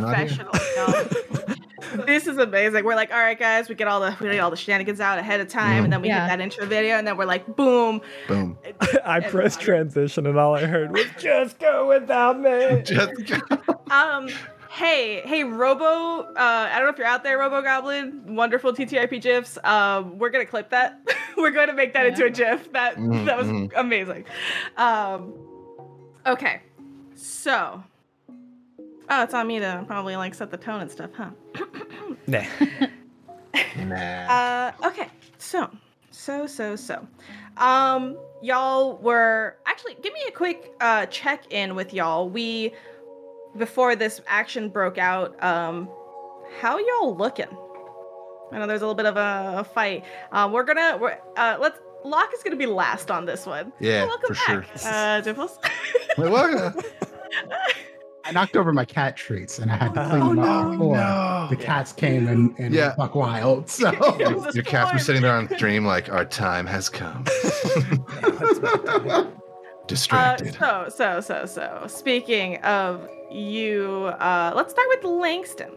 professional. no. this is amazing. We're like, all right, guys, we get all the we get all the shenanigans out ahead of time, and then we Yeah. hit that intro video, and then we're like, boom. Boom. I And- pressed transition and all I heard was just go without me. Just Um, hey, hey, Robo. Uh, I don't know if you're out there, Robo Goblin. Wonderful TTIP gifs. Um, we're gonna clip that. we're going to make that into a gif. That Mhm, that was mhm. amazing. Um, okay, so. Oh, it's on me to probably like set the tone and stuff, huh? Nah. nah. Uh, okay, so, so, so, so, um, y'all were actually give me a quick uh check in with y'all. We before this action broke out, um, how y'all looking? I know there's a little bit of a, a fight. Um, we're gonna we're uh let's. Locke is gonna be last on this one. Yeah, welcome for back, sure. uh, Dimples. Wait, what? I knocked over my cat treats and I had to Oh, clean them up no, before no. the cats came and, and Yeah. buck wild. So It Your cat's been sitting there on dream like our time has come. Uh, Distracted. so, so, so, so. Speaking of you, uh, let's start with Langston.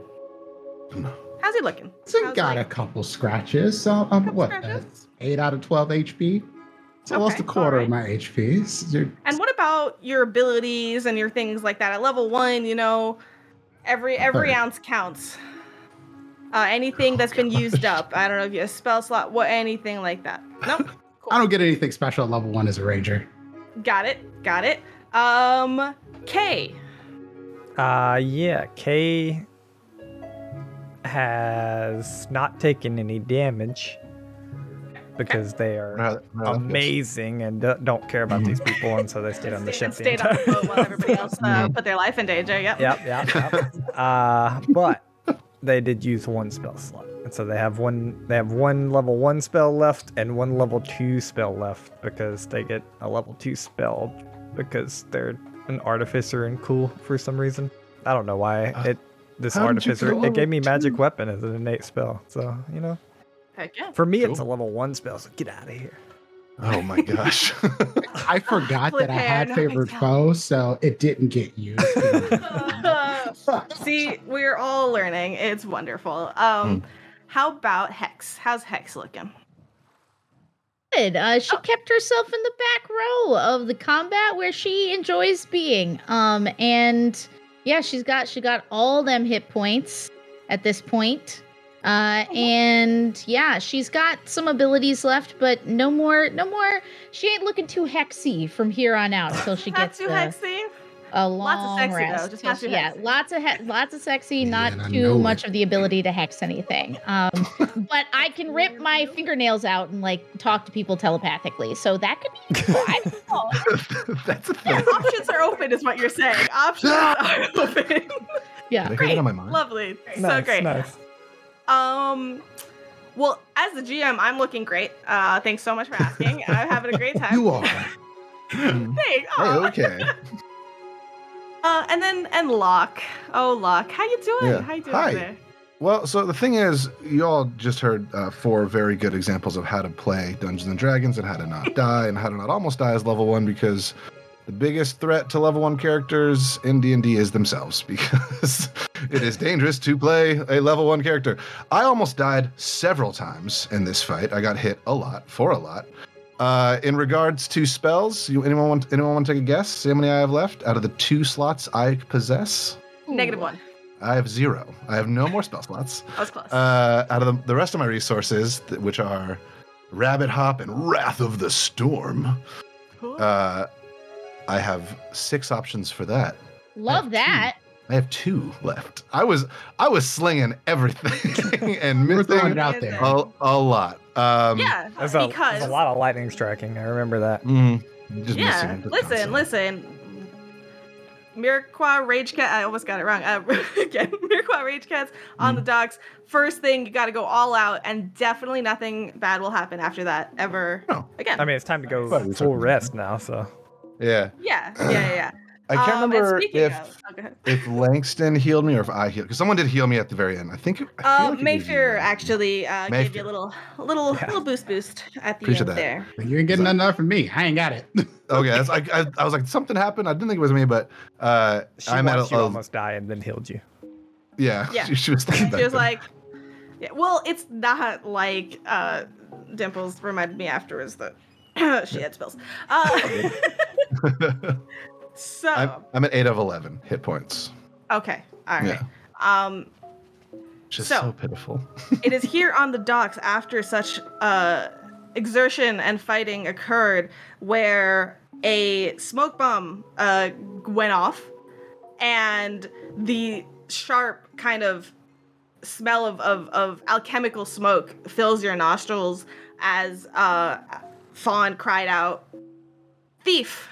How's he looking? so How's, got like- a couple scratches. So I'm couple what scratches? that's eight out of twelve HP. So I lost a quarter alright. of my HP. You're- And what about your abilities and your things like that? At level one, you know, every every Alright. ounce counts. Uh, anything that's been used up. I don't know if you have a spell slot, what anything like that. Nope. I don't get anything special at level one as a ranger. Got it. Got it. Um, K. Uh, yeah, K has not taken any damage because they are Right, right, amazing and do- don't care about these people, and so they stayed on the ship. Stayed, the on the entire- boat while everybody else uh, put their life in danger. Yep. Yep, yep, yep. uh, but they did use one spell slot, and so they have one. They have one level one spell left and one level two spell left because they get a level two spell because they're an artificer and cool for some reason. I don't know why it. This how artificer it gave me level magic two? weapon as an innate spell, so you know. Heck yeah. For me, it's a level one spell, so get out of here. Oh my gosh. I forgot that I had Flip hand, favorite oh foe, so it didn't get used. See, we're all learning. It's wonderful. Um, how about Hex? How's Hex looking? Good. Uh, she kept herself in the back row of the combat where she enjoys being. Um, and yeah, she's got she got all them hit points at this point. Uh, and yeah, she's got some abilities left, but no more, no more. She ain't looking too hexy from here on out until she gets too the- hexy. a Lots of long sexy, though, rest. just not too yeah, hexy. lots of he- lots of sexy, not and too much it. of the ability to hex anything. Um, but I can rip my fingernails out and like talk to people telepathically, so that could be useful. I don't know. That's a Yeah, options are open, is what you're saying. Options are open. Yeah. Did I hear that Great. on my mind? Lovely. so great. nice. Um, well, as the GM, I'm looking great. Uh, thanks so much for asking. I'm having a great time. you are. Hey, Hey, okay. Uh, and then and Locke. Oh, Locke, how you doing? Yeah. How you doing Hi. there? Well, so the thing is, you all just heard uh, four very good examples of how to play Dungeons and Dragons and how to not die and how to not almost die as level one because the biggest threat to level one characters in D&D is themselves because it is dangerous to play a level one character. I almost died several times in this fight. I got hit a lot, for a lot. Uh, in regards to spells, you anyone want anyone want to take a guess? See how many I have left out of the two slots I possess? Negative one. I have zero. I have no more spell slots. That was close. Uh, out of the, the rest of my resources, th- which are Rabbit Hop and Wrath of the Storm, Cool. uh, I have six options for that. Love that. I have two left. I was I was slinging everything and We were throwing missing it out there. a, a lot. Um, yeah, There's a, because there's a lot of lightning striking. I remember that. mm, just yeah. Listen, console. listen. Mirqua Rage Cat. I almost got it wrong. Uh, again, Mirqua Rage Cats on Mm. the docks. First thing, you got to go all out, and definitely nothing bad will happen after that ever No. again. I mean, it's time to go But we full rest now. So Yeah, yeah, yeah, yeah. yeah. I can't Um, remember if of- oh, if Langston healed me or if I healed because someone did heal me at the very end. I think. I Uh, like it was you, Mayfair actually uh, gave you a little, a little, Yeah. little boost, boost at the Appreciate end that. there. You ain't getting nothing out from me. I ain't got it. Okay, that's, I, I, I was like, something happened. I didn't think it was me, but uh, she I'm at a, you a- almost die and then healed you. Yeah, Yeah. She, she was thinking She was like, yeah, well, it's not like uh, Dimples reminded me afterwards that she had spells. Uh, so, I'm, I'm at eight of eleven hit points. okay, all right. Yeah. Um, Just So- so, pitiful. it is here on the docks after such uh, exertion and fighting occurred where a smoke bomb uh, went off and the sharp kind of smell of, of, of alchemical smoke fills your nostrils as uh, Fawn cried out, Thief!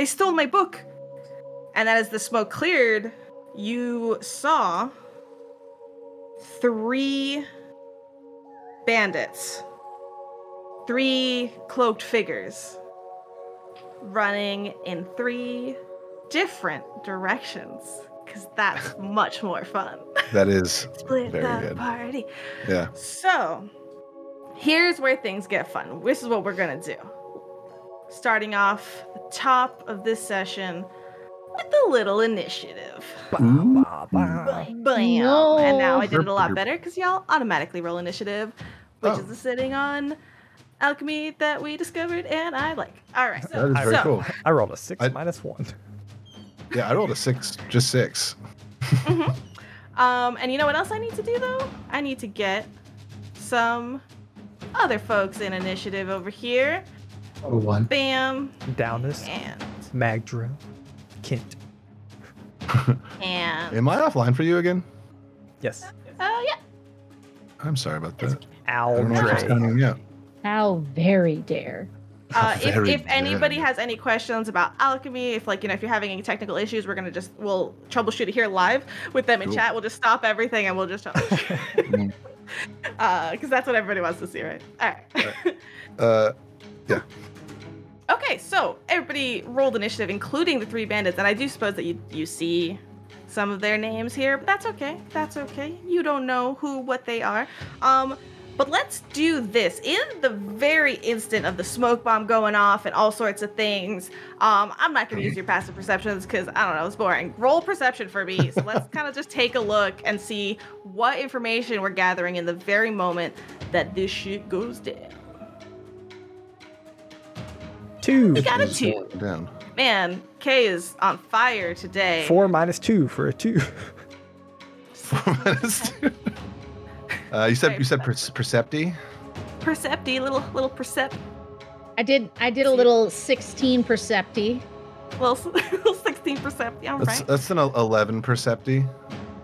They stole my book! And then as the smoke cleared, you saw three bandits, three cloaked figures running in three different directions because that's much more fun. That is Split Very the good. party. yeah. So, here's where things get fun. This is what we're gonna do. Starting off the top of this session with a little initiative. Ba, hmm? hmm. ba. Bam! Whoa. And now I did it a lot better because y'all automatically roll initiative, which Oh. is the sitting on alchemy that we discovered and I like. All right. That is very so, cool. I rolled a six I- minus one. Yeah, I rolled a six, just six. Mm-hmm. Um, and you know what else I need to do though? I need to get some other folks in initiative over here. Oh, one. Bam Downus, and Magdra, Kent. and Am I offline for you again? Yes. uh yeah. I'm sorry about that. I don't know if it's Aldre. counting. How very dare. Uh, if, if anybody has any questions about alchemy, if like you know if you're having any technical issues, we're gonna just we'll troubleshoot it here live with them in Cool. chat. We'll just stop everything and we'll just troubleshoot. Mm. uh, because that's what everybody wants to see, right? All right. Uh, okay, so everybody rolled initiative, including the three bandits, and I do suppose that you you see some of their names here, but that's okay. That's okay. You don't know who what they are. Um, but let's do this. In the very instant of the smoke bomb going off and all sorts of things, um, I'm not gonna use your passive perceptions because I don't know, it's boring. Roll perception for me. So let's kind of just take a look and see what information we're gathering in the very moment that this shit goes down. Two. We got a two. Down. Man, Kay is on fire today. Four minus two for a two. Four minus two. Uh, you said you said per- Percepti. Percepti, little little percept, I did I did a little 16 percepti. little, little sixteen percepti. All That's right, that's an eleven Percepti.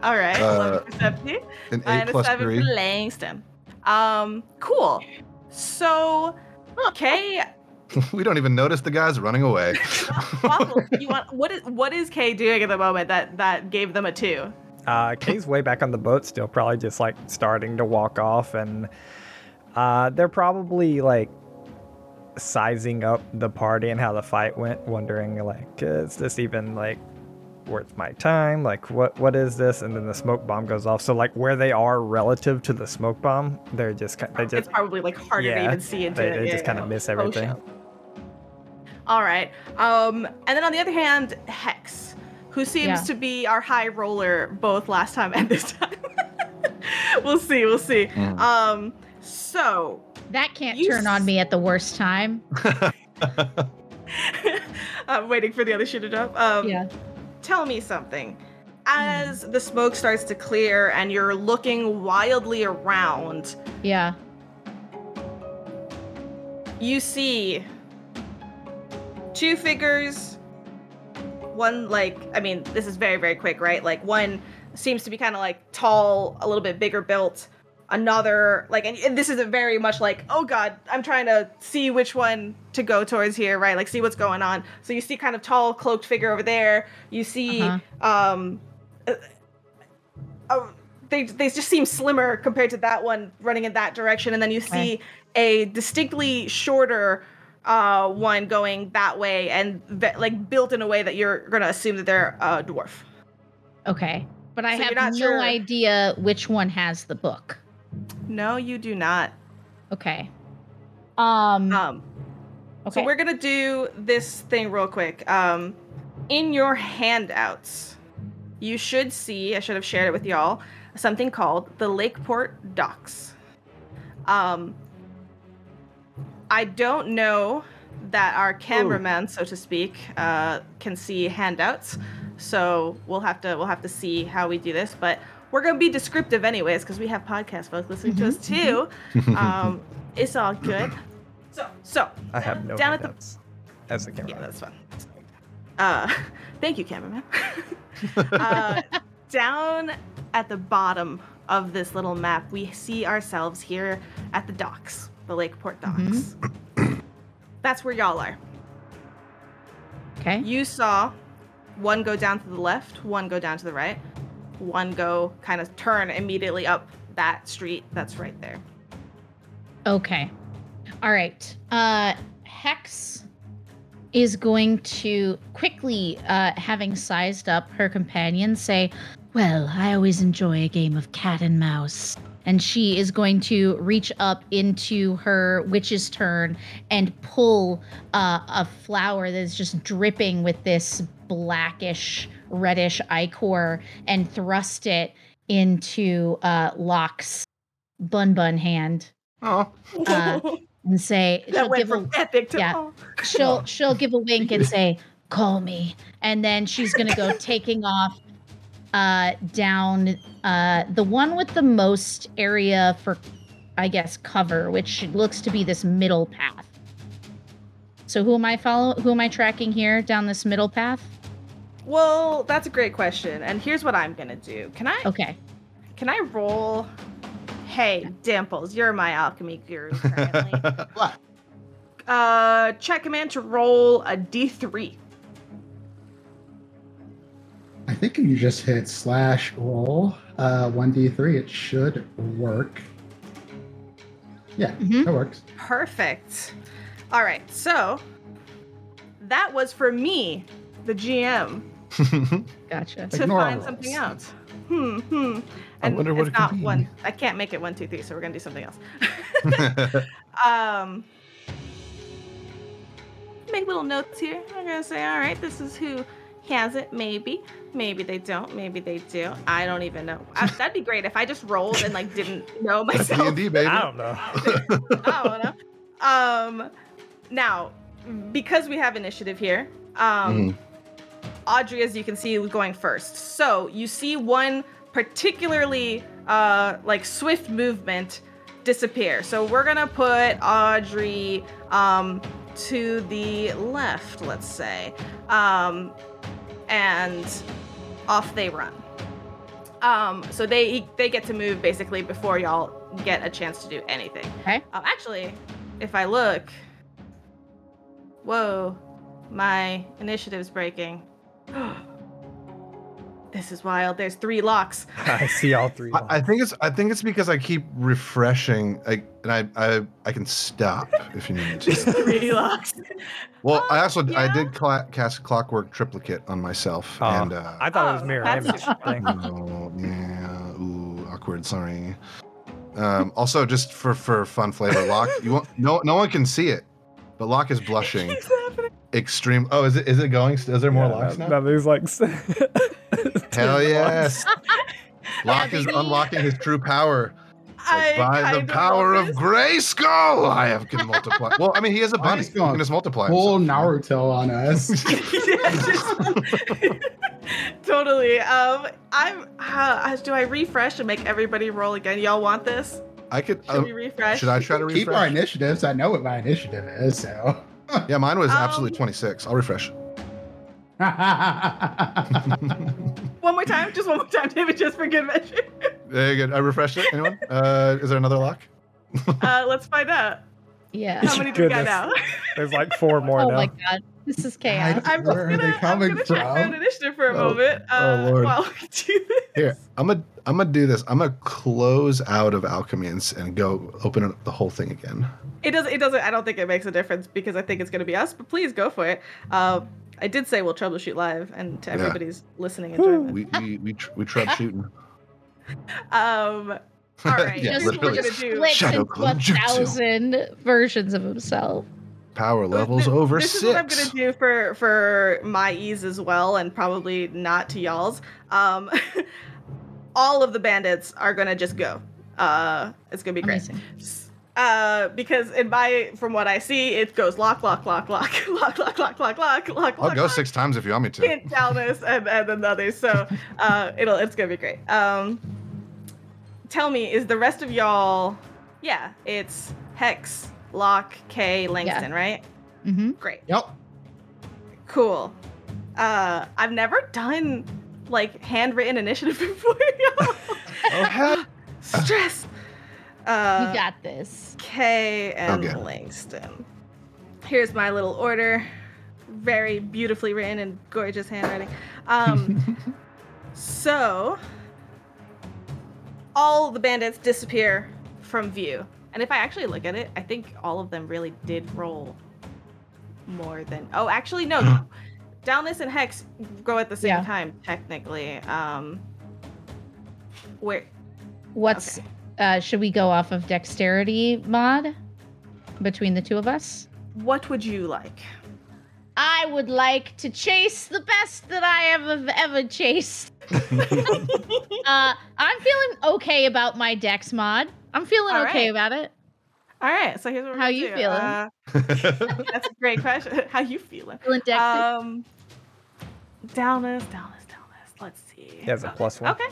all right, uh, eleven percepti, An eight plus seven three. for Langston. Um, cool. So, Kay, we don't even notice the guys running away. Waffle, you want what is what is Kay doing at the moment that that gave them a two? Uh, Kay's way back on the boat still, probably just like starting to walk off, and uh, they're probably like sizing up the party and how the fight went, wondering like, is this even like worth my time? Like, what what is this? And then the smoke bomb goes off. So like where they are relative to the smoke bomb, they're just ki- they it's probably like harder to even see into they- it. they Yeah, just kinda miss Oh, everything. shit. All right. Um, and then on the other hand, Hex, who seems Yeah. to be our high roller both last time and this time. we'll see. We'll see. Mm. Um, so That can't You turn on me at the worst time. I'm waiting for the other shoe to drop. Um, Yeah. Tell me something. As the smoke starts to clear and you're looking wildly around, Yeah. you see two figures. One, like, I mean, this is very, very quick, right? Like, one seems to be kind of like tall, a little bit bigger built. Another, like, and, and this is a very much like, oh god, I'm trying to see which one to go towards here, right? Like, see what's going on. So you see kind of tall, cloaked figure over there. You see, Uh-huh. um, uh, uh, they they just seem slimmer compared to that one running in that direction, and then you see Okay. a distinctly shorter uh, one going that way, and like built in a way that you're gonna assume that they're a dwarf. Okay. But I So have not no sure- idea which one has the book. No, you do not. Okay. Um Um, okay. So we're gonna do this thing real quick. Um, in your handouts, you should see, I should have shared it with y'all, something called the Lakeport Docks. Um, I don't know that our cameraman, so to speak, uh, can see handouts. So we'll have to we'll have to see how we do this, but we're gonna be descriptive anyways because we have podcast folks listening to us too. Um, it's all good. So so I have no down at the as a camera. yeah, that's fun. Uh, thank you, cameraman. uh, down at the bottom of this little map, we see ourselves here at the docks, the Lakeport docks. That's where y'all are. Okay. You saw one go down to the left, one go down to the right, one go kind of turn immediately up that street that's right there. Okay. All right. Uh Hex is going to quickly uh having sized up her companion say, "Well, I always enjoy a game of cat and mouse." And she is going to reach up into her witch's turn and pull uh, a flower that is just dripping with this blackish, reddish ichor and thrust it into uh, Locke's bun bun hand Oh, Uh, and say that she'll went give a from epic to yeah. oh. she'll she'll give a wink and say call me and then she's gonna go taking off uh down uh the one with the most area for i guess cover which looks to be this middle path so who am i follow who am i tracking here down this middle path Well, that's a great question. And here's what I'm gonna do. Can I okay can I roll Hey, Dimples, you're my alchemy guru currently. What? uh check command to roll a D3. I think if you just hit slash roll uh, 1d3. It should work. Yeah, Mhm. that works. Perfect. All right, so that was for me, the GM, gotcha to Ignore find something else. Hmm, hmm. I And wonder what it's it could not be. one. I can't make it one, two, three, so we're gonna do something else. um, make little notes here. I'm gonna say, all right, this is who has it. Maybe, maybe they don't. Maybe they do. I don't even know. I, that'd be great if I just rolled and like didn't know myself. D&D, baby. I don't know. I don't know. Um, now, because we have initiative here, um, Mhm. Audrey, as you can see, was going first. So you see one particularly uh, like swift movement disappear. So we're gonna put Audrey um, to the left, let's say, um, and off they run. Um, so they they get to move basically before y'all get a chance to do anything. Okay. Um, actually, if I look, whoa, my initiative's breaking. this is wild. There's three locks. I see all three. I, I think it's I think it's because I keep refreshing, like, and I I I can stop if you need me There's to. three locks. Well, I also I did cla- cast Clockwork Triplicate on myself, Oh, and uh, I thought it was Oh, mirror that's image super thing. oh, yeah, ooh, awkward. Sorry. Um, also, just for for fun flavor, Locke, you won't, no no one can see it, but Locke is blushing It's happening. Extreme. Oh, is it is it going? Is there more Yeah, locks that, now? that is like Hell yes! Locke is unlocking his true power. Like, I by the power of love Grayskull, I have can multiply. Well, I mean, he has a Why bunny. is He he going can just multiply. Full himself. Naruto on us. this. totally. Um, I'm. Uh, do I refresh and make everybody roll again? Y'all want this? I could. Should Uh, we refresh? should I try to refresh? Keep our initiatives. I know what my initiative is, so. Yeah, mine was Um, absolutely 26. I'll refresh. One more time, just one more time, David, just for good measure. Very good. I refreshed it. Anyone? Uh, is there another lock? Uh, let's find out. yeah How many do we got now? There's like four more oh now. Oh my god this is chaos I'm just Where are gonna, they I'm gonna check my own initiative for a Oh, moment uh, oh, Lord. while we do this. Here, I'm gonna I'm gonna do this. I'm gonna close out of alchemy and go open up the whole thing again. It doesn't. It doesn't. I don't think it makes a difference because I think it's going to be us. But please go for it. Uh, I did say we'll troubleshoot live, and to Yeah. everybody's listening enjoyment. We we we tr- we tried shooting. Um. All right. Yeah, here's just what we're gonna do. Shadow into a Clone Jutsu. thousand versions of himself Power levels This- over this six. is what I'm gonna do for for my ease as well, and probably not to y'all's. Um, all of the bandits are gonna just go. Uh, it's gonna be great. Amazing. S- Uh, because in my from what I see, it goes lock, lock, lock, lock, lock, lock, lock, lock, lock, lock. I'll lock, go lock, six times if you want me to. Hint Dalmas and and then the others. So uh, it'll it's gonna be great. Um, tell me, is the rest of y'all? Yeah, it's Hex, Locke, K, Langston, right? Mm-hmm. Great. Yep. Cool. Uh, I've never done like handwritten initiative before. y'all. Oh. Stress. Uh, you got this. K and Okay. Langston. Here's my little order. Very beautifully written and gorgeous handwriting. Um, so, all the bandits disappear from view. And if I actually look at it, I think all of them really did roll more than. Oh, actually, no. Downless and Hex go at the same Yeah. time, technically. Um, where What's Okay. Uh should we go off of dexterity mod between the two of us? what would you like? I would like to chase the best that I have ever chased. uh, I'm feeling okay about my dex mod. I'm feeling All okay right. about it. All right, so here's what we're How you do. feeling? Uh, that's a great question. How you feeling? Feeling dexy. Um, downless, down downless. Let's see. He has a plus one. Okay.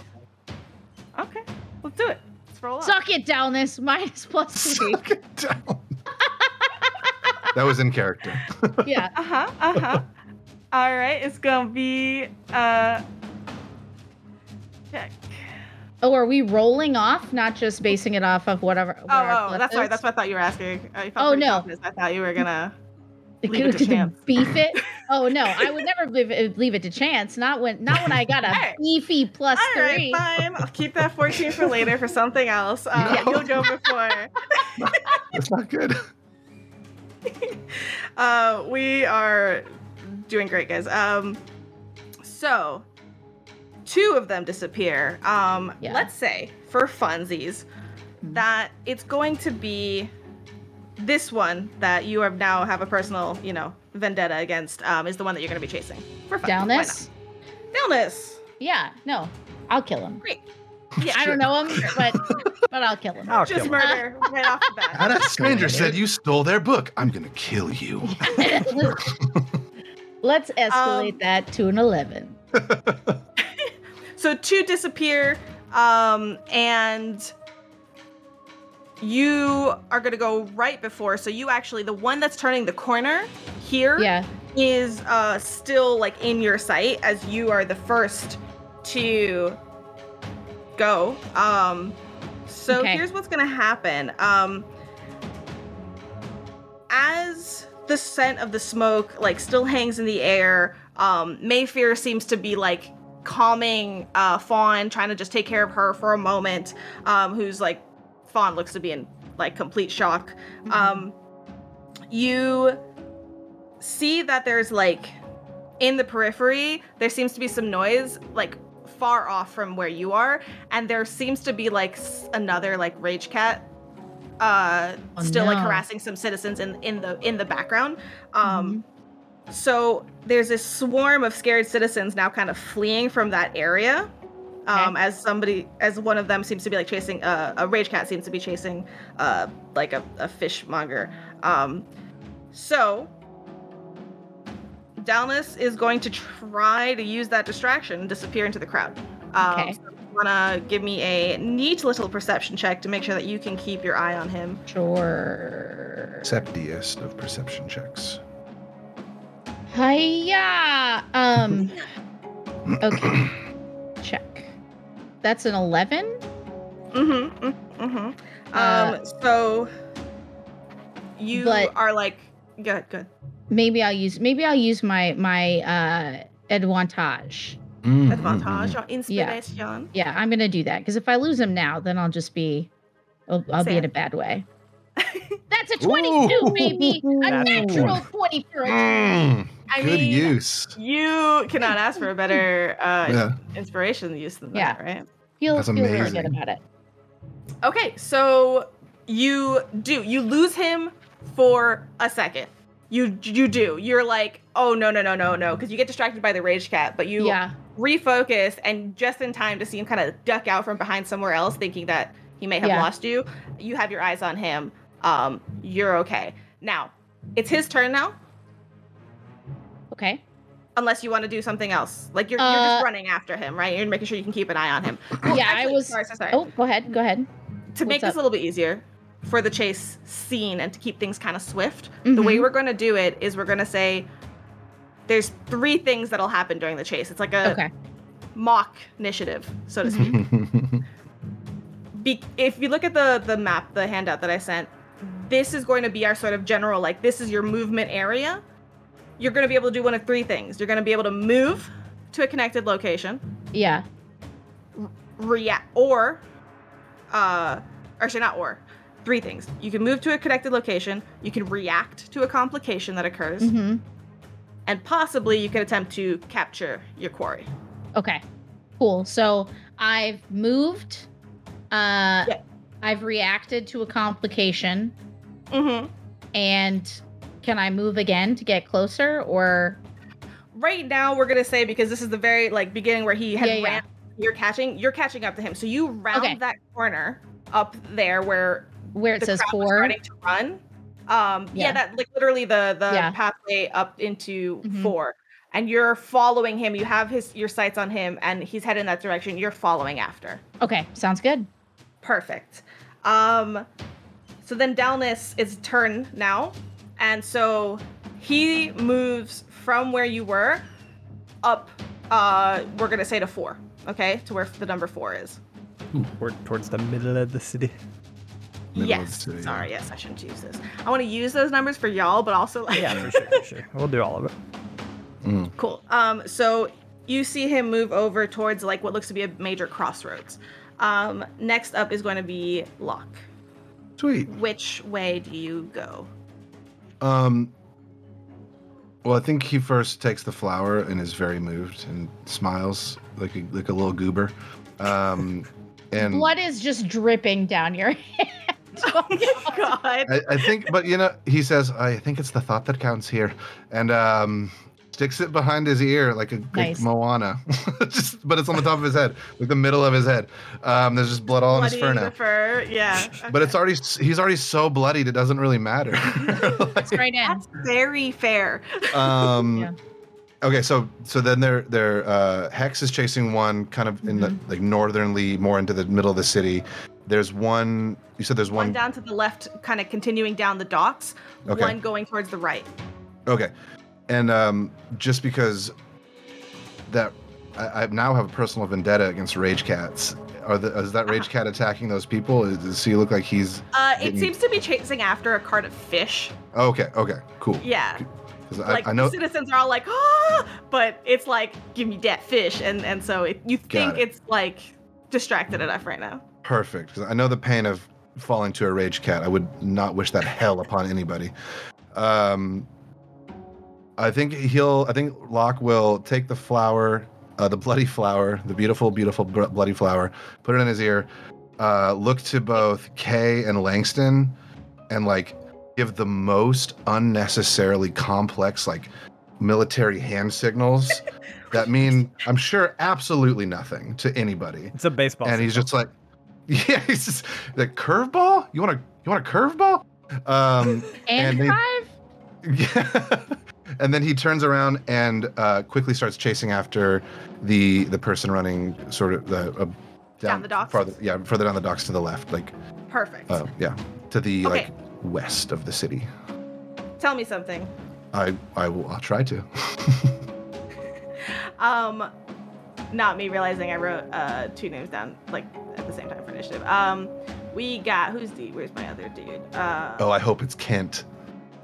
Okay. Let's do it. Let's roll up. Suck it, downess. Minus plus three. Suck it down. that was in character. yeah. Uh huh. Uh huh. All right. It's gonna be uh. Check. Oh, are we rolling off, not just basing it off of whatever? Oh, oh, that's right. That's what I thought you were asking. I felt Oh, no. confident. I thought you were gonna. The Leave it to chance. beef it. Oh no, I would never leave it, leave it to chance. Not when not when I got a Alright. beefy plus All right, three. fine. I'll keep that 14 for later for something else. Uh, No. You'll go before. That's not good. uh, we are doing great, guys. Um, so two of them disappear. Um, Yeah. let's say for funsies Mhm. that it's going to be this one that you are now have a personal, you know, vendetta against. Um, is the one that you're going to be chasing for fun. Down Why this? not? Downess. Yeah, no, I'll kill him. Great. Yeah, I don't know him, but but I'll kill him. I'll Just kill him. murder right off the bat. That Stranger said you stole their book. I'm gonna kill you. Let's escalate Um, that to an eleven. So two disappear, um, and you are gonna go right before. So you actually, the one that's turning the corner here is Yeah, uh, still like in your sight as you are the first to go. Um, so Okay. here's what's gonna happen. Um, as the scent of the smoke like still hangs in the air, um, Mayfair seems to be like calming uh, Fawn, trying to just take care of her for a moment. Um, who's like Fawn looks to be in like complete shock. Um, you see that there's like in the periphery there seems to be some noise like far off from where you are and there seems to be like s- another like rage cat uh Oh, still like harassing some citizens in in the in the background. Um so there's this swarm of scared citizens now kind of fleeing from that area um, as somebody as one of them seems to be like chasing uh, a rage cat seems to be chasing uh, like a, a fishmonger um, so Dallas is going to try to use that distraction and disappear into the crowd um, Okay. so you wanna give me a neat little perception check to make sure that you can keep your eye on him sure. Septiest of perception checks. Hiya. Um. Okay. Check. That's an eleven. Mm-hmm. Mm-hmm. Uh, Um. So you but- are like good. Good. Maybe I'll use maybe I'll use my my uh advantage. Mm, Advantage or inspiration. Yeah, I'm gonna do that because if I lose him now, then I'll just be I'll, I'll be in a bad way. That's a 22, Ooh. baby. A natural 20 for a Mm, I good mean, use. you cannot ask for a better uh, Yeah. inspiration use than Yeah. that, right? feel, That's feel really amazing. good about it. Okay, so you do you lose him for a second. You you do. You're like, oh no no no no no, because you get distracted by the rage cat, but you yeah. refocus and just in time to see him kind of duck out from behind somewhere else, thinking that he may have Yeah. lost you. You have your eyes on him. Um, you're okay. Now, it's his turn now, Okay. unless you want to do something else. Like you're, you're Uh, just running after him, right? You're making sure you can keep an eye on him. Yeah, I was- Sorry, sorry, sorry. Oh, go ahead. Go ahead. to make what's this a little bit easier for the chase scene and to keep things kind of swift, the way Mhm. we're going to do it is we're going to say there's three things that'll happen during the chase. It's like a Okay. mock initiative, so to speak. Mm-hmm. Be- if you look at the the map, the handout that I sent, this is going to be our sort of general like this is your movement area. You're going to be able to do one of three things. You're going to be able to move to a connected location, Yeah. react or uh or actually not or three things you can move to a connected location you can react to a complication that occurs Mm-hmm. and possibly you can attempt to capture your quarry Okay. Cool. So I've moved. Uh, Yeah. I've reacted to a complication, mm-hmm. and can I move again to get closer, or right now we're gonna say because this is the very like beginning where he had Yeah, yeah. ran you're catching you're catching up to him so you round Okay. that corner up there where where it the says four? starting to run um yeah. Yeah. that like literally the the Yeah. pathway up into Mhm. four and you're following him you have his your sights on him and he's headed in that direction you're following after Okay, sounds good. perfect um so then Dalnis is turn now and so he moves from where you were up uh we're gonna say to four okay to where the number four is Toward, towards the middle of the city. Middle yes the city, sorry yeah. yes i shouldn't use this i want to use those numbers for y'all but also like Yeah, for sure, for sure. We'll do all of it. Mm. Cool. Um, so you see him move over towards like what looks to be a major crossroads. Um, next up is going to be Locke. Sweet. Which way do you go? Um. Well, I think he first takes the flower and is very moved and smiles like a, like a little goober. Um, and Blood is just dripping down your hand. Oh my god. I, I think, but you know, he says, "I think it's the thought that counts here," and um, sticks it behind his ear like a like Moana, just but it's on the top of his head, like the middle of his head. Um, there's just blood all in his fur now. fur. Yeah. But it's already he's already so bloodied it doesn't really matter. Like, right in. That's very fair. um, Yeah. Okay, so so then they're they're uh, Hex is chasing one kind of in the Mm-hmm. like northernly, more into the middle of the city. There's one. You said there's One one. down to the left, kind of continuing down the docks. Okay. One going towards the right. Okay, and um, just because that I, I now have a personal vendetta against Rage Cats. Are the, is that Rage Cat attacking those people? Is, does he look like he's? Uh, it seems to be chasing after a cart of fish. Okay, okay, cool. Yeah. I, like I know. the citizens are all like, ah, but it's like, give me that fish, and and so it, you think it. it's like distracted enough right now. Perfect. 'cause I know the pain of falling to a rage cat. I would not wish that hell upon anybody. Um, I think he'll. I think Locke will take the flower, uh, the bloody flower, the beautiful, beautiful bloody flower, put it in his ear. Uh, look to both Kay and Langston, and like give the most unnecessarily complex like military hand signals that mean I'm sure absolutely nothing to anybody It's a baseball. and he's just like, yeah, he's just the curveball. You want to you want a curveball? Um, And, And they- five. yeah. And then he turns around and uh, quickly starts chasing after the the person running sort of the uh, Down the docks? farther yeah further down the docks to the left like Perfect. uh, yeah to the Okay. like west of the city. Tell me something. I I will I'll try to. Um, not me realizing I wrote uh two names down like at the same time for initiative. Um, we got who's the where's my other dude? Uh, oh, I hope it's Kent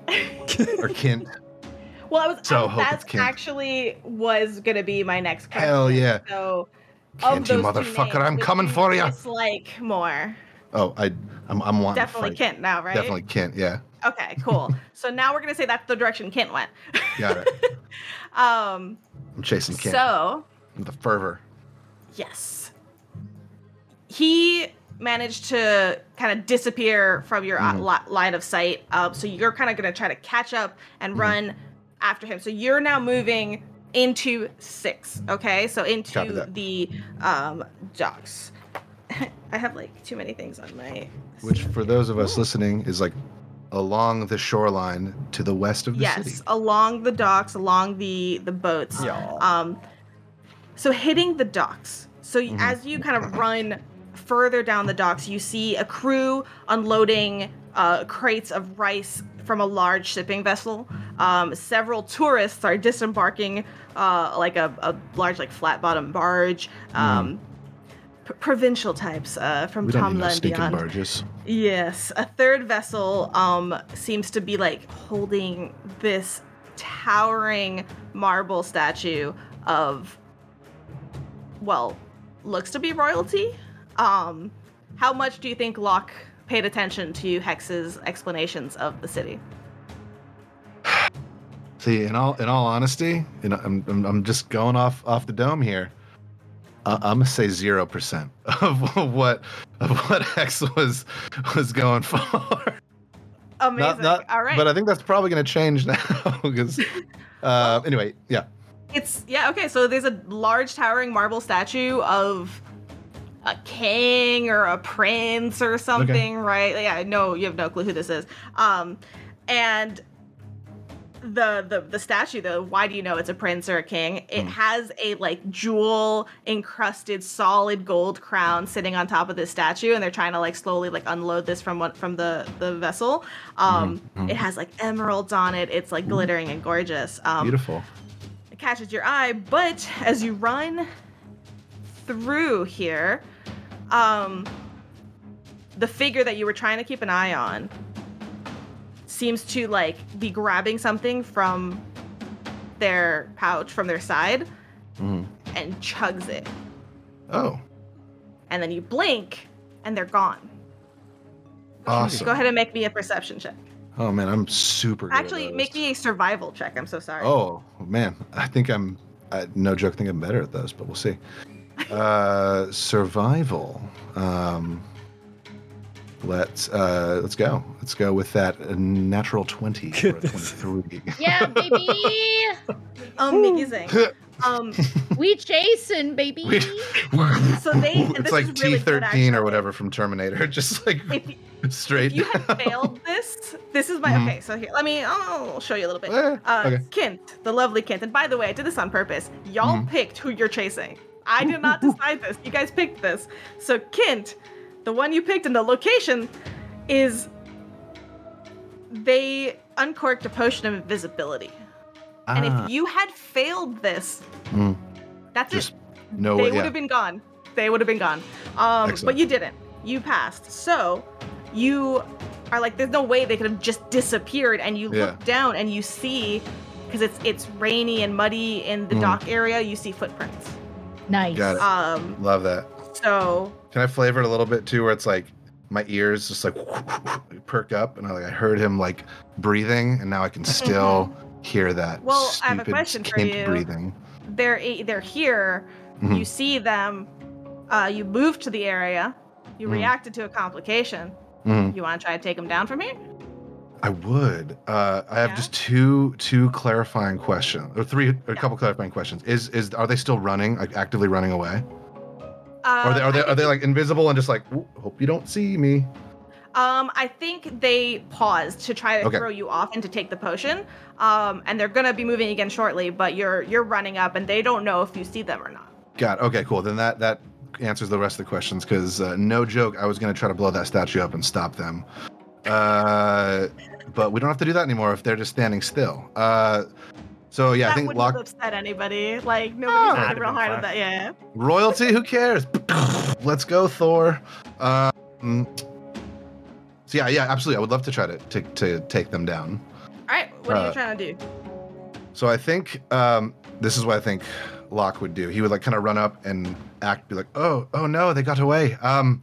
or Kent. Well, I was so I- that's actually was gonna be my next question. Hell yeah. So. Kent, you motherfucker, names, I'm coming do for ya. Dislike more. Oh, I I'm I'm wanting Definitely. Kent now, right? Definitely Kent. Yeah, Okay, cool. so now we're gonna say that's the direction Kent went. got it. um. I'm chasing Kent So with the fervor. Yes. He managed to kind of disappear from your uh, Mhm. line of sight. Um, so you're kind of going to try to catch up and Mhm. run after him. So you're now moving into six. Okay, so into the um, docks. I have like too many things on my. Which, for those of us listening, is like along the shoreline to the west of the yes, city. along the docks, along the the boats. Yeah. Um, so hitting the docks. So y Mhm. as you kind of run further down the docks, you see a crew unloading uh, crates of rice from a large shipping vessel. Um, several tourists are disembarking uh, like a, a large like flat bottom barge. Um, p- provincial types uh, from we don't need Tomla no and beyond. barges. Yes, a third vessel um seems to be like holding this towering marble statue of well, looks to be royalty. Um how much do you think Locke paid attention to Hex's explanations of the city? See, in all in all honesty, you know, I'm I'm, I'm just going off off the dome here. Uh, I'm gonna say zero percent of what of what Hex was was going for. Amazing. Not, not, All right. But I think that's probably gonna change now because. Uh, anyway, yeah. It's yeah, okay, so there's a large towering marble statue of a king or a prince or something, right? Yeah, no, you have no clue who this is. Um and the the the statue though, why do you know it's a prince or a king? It Hmm. has a like jewel encrusted solid gold crown sitting on top of this statue and they're trying to like slowly like unload this from what from the the vessel. Um Mhm. it has like emeralds on it. It's like glittering and gorgeous. Um Beautiful. it catches your eye, but as you run through here, um, the figure that you were trying to keep an eye on seems to like be grabbing something from their pouch, from their side, Mhm. and chugs it. Oh, And then you blink, and they're gone. awesome. Go ahead and make me a perception check. Oh man, I'm super. Good Actually, make me a survival check. I'm so sorry. Oh man, I think I'm. I, no joke, I think I'm better at those, but we'll see. Uh, survival. Um, let's uh, let's go. Let's go with that uh, natural twenty or a twenty-three. Yeah, baby. Amazing. um, we chasing, baby. We- So they- and it's this like is really T thirteen or whatever from Terminator, just like if straight. if you had down. failed this, this is my Mhm. okay. So here, let me. I'll show you a little bit. Eh, Uh, okay. Kint, the lovely Kent, and by the way, I did this on purpose. Y'all Mhm. picked who you're chasing. I did not decide this. You guys picked this. So Kint, the one you picked, and the location is they uncorked a potion of invisibility. And Ah, if you had failed this, Mm. that's Just it. no they would have been gone. They would have been gone. Um, but you didn't. You passed. So you are like, there's no way they could have just disappeared. And you Yeah. look down and you see, because it's it's rainy and muddy in the Mhm. dock area, you see footprints. Nice. Got it. Um, Love that. so Can I flavor it a little bit too, where it's like my ears just like perk up, and I like I heard him like breathing, and now I can still hear that. Mm-hmm. Well, I have a stupid question for you. breathing. they're they're here. Mhm. You see them. Uh, you moved to the area. You Mhm. reacted to a complication. Mhm. You want to try to take them down from here? I would. Uh, I have Yeah? just two two clarifying questions, or three, or a couple clarifying questions. Is is are they still running, like actively running away? Uh, Or are they are they, are they like invisible and just like, hope you don't see me? Um, I think they paused to try to Okay. throw you off and to take the potion. Um, and they're gonna be moving again shortly, but you're you're running up, and they don't know if you see them or not. Got it. okay, cool. Then that that answers the rest of the questions because uh, no joke, I was gonna try to blow that statue up and stop them. Uh, but we don't have to do that anymore if they're just standing still. Uh, so yeah, that I think wouldn't lock have upset anybody. Like Oh, nobody's working real hard at that. Yeah. royalty. Who cares? Let's go, Thor. Um, so yeah, yeah, absolutely. I would love to try to to, to take them down. All right. What are Uh, you trying to do? So I think um, this is what I think Locke would do. He would like kind of run up and act, be like, "Oh, oh no, they got away. Um,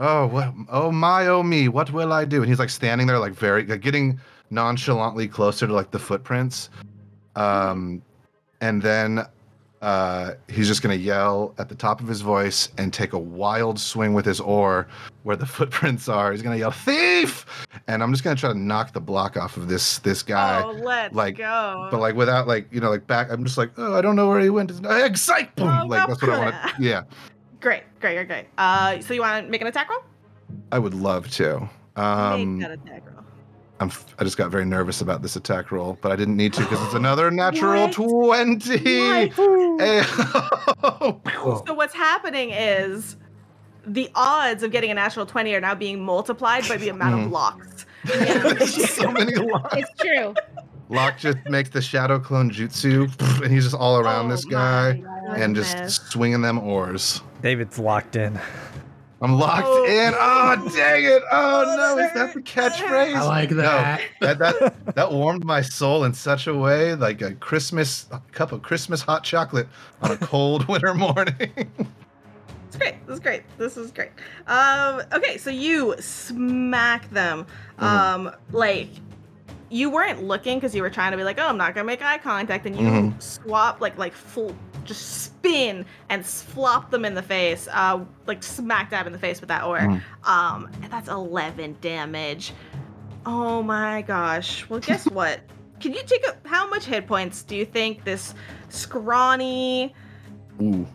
oh, what? Oh my, oh me, what will I do?" And he's like standing there, like very, like getting nonchalantly closer to like the footprints. Um, and then uh, he's just to yell at the top of his voice and take a wild swing with his oar where the footprints are. He's to yell "thief," and I'm just to try to knock the block off of this this guy. oh, let's like, go. But like without like you know like back, I'm just like oh I don't know where he went. Excite! Boom! Oh, like that's what I want. Yeah, great, great, great, great. Uh, so you want to make an attack roll? I would love to. Um, make that attack roll. I'm f- I just got very nervous about this attack roll, but I didn't need to because it's another natural What? twenty. What? So what's happening is the odds of getting a natural 20 are now being multiplied by the amount of Mhm. locks. There's so many locks. It's true. Locke just makes the shadow clone jutsu, and he's just all around Oh this guy my and just goodness. swinging them oars. David's locked in. I'm locked Oh. in. Oh dang it! Oh Oh, no, is that the catchphrase? I like No. that. that that that warmed my soul in such a way, like a Christmas a cup of Christmas hot chocolate on a cold winter morning. It's great. This is great. This is great. Um, okay, so you smack them. Mhm. Um, like you weren't looking because you were trying to be like, oh, I'm not gonna make eye contact, and you Mhm. swap like like full just spin and flop them in the face, uh, like smack dab in the face with that oar. Mhm. Um, and that's 11 damage. Oh my gosh. Well, guess what? Can you take a how much hit points do you think this scrawny Ooh,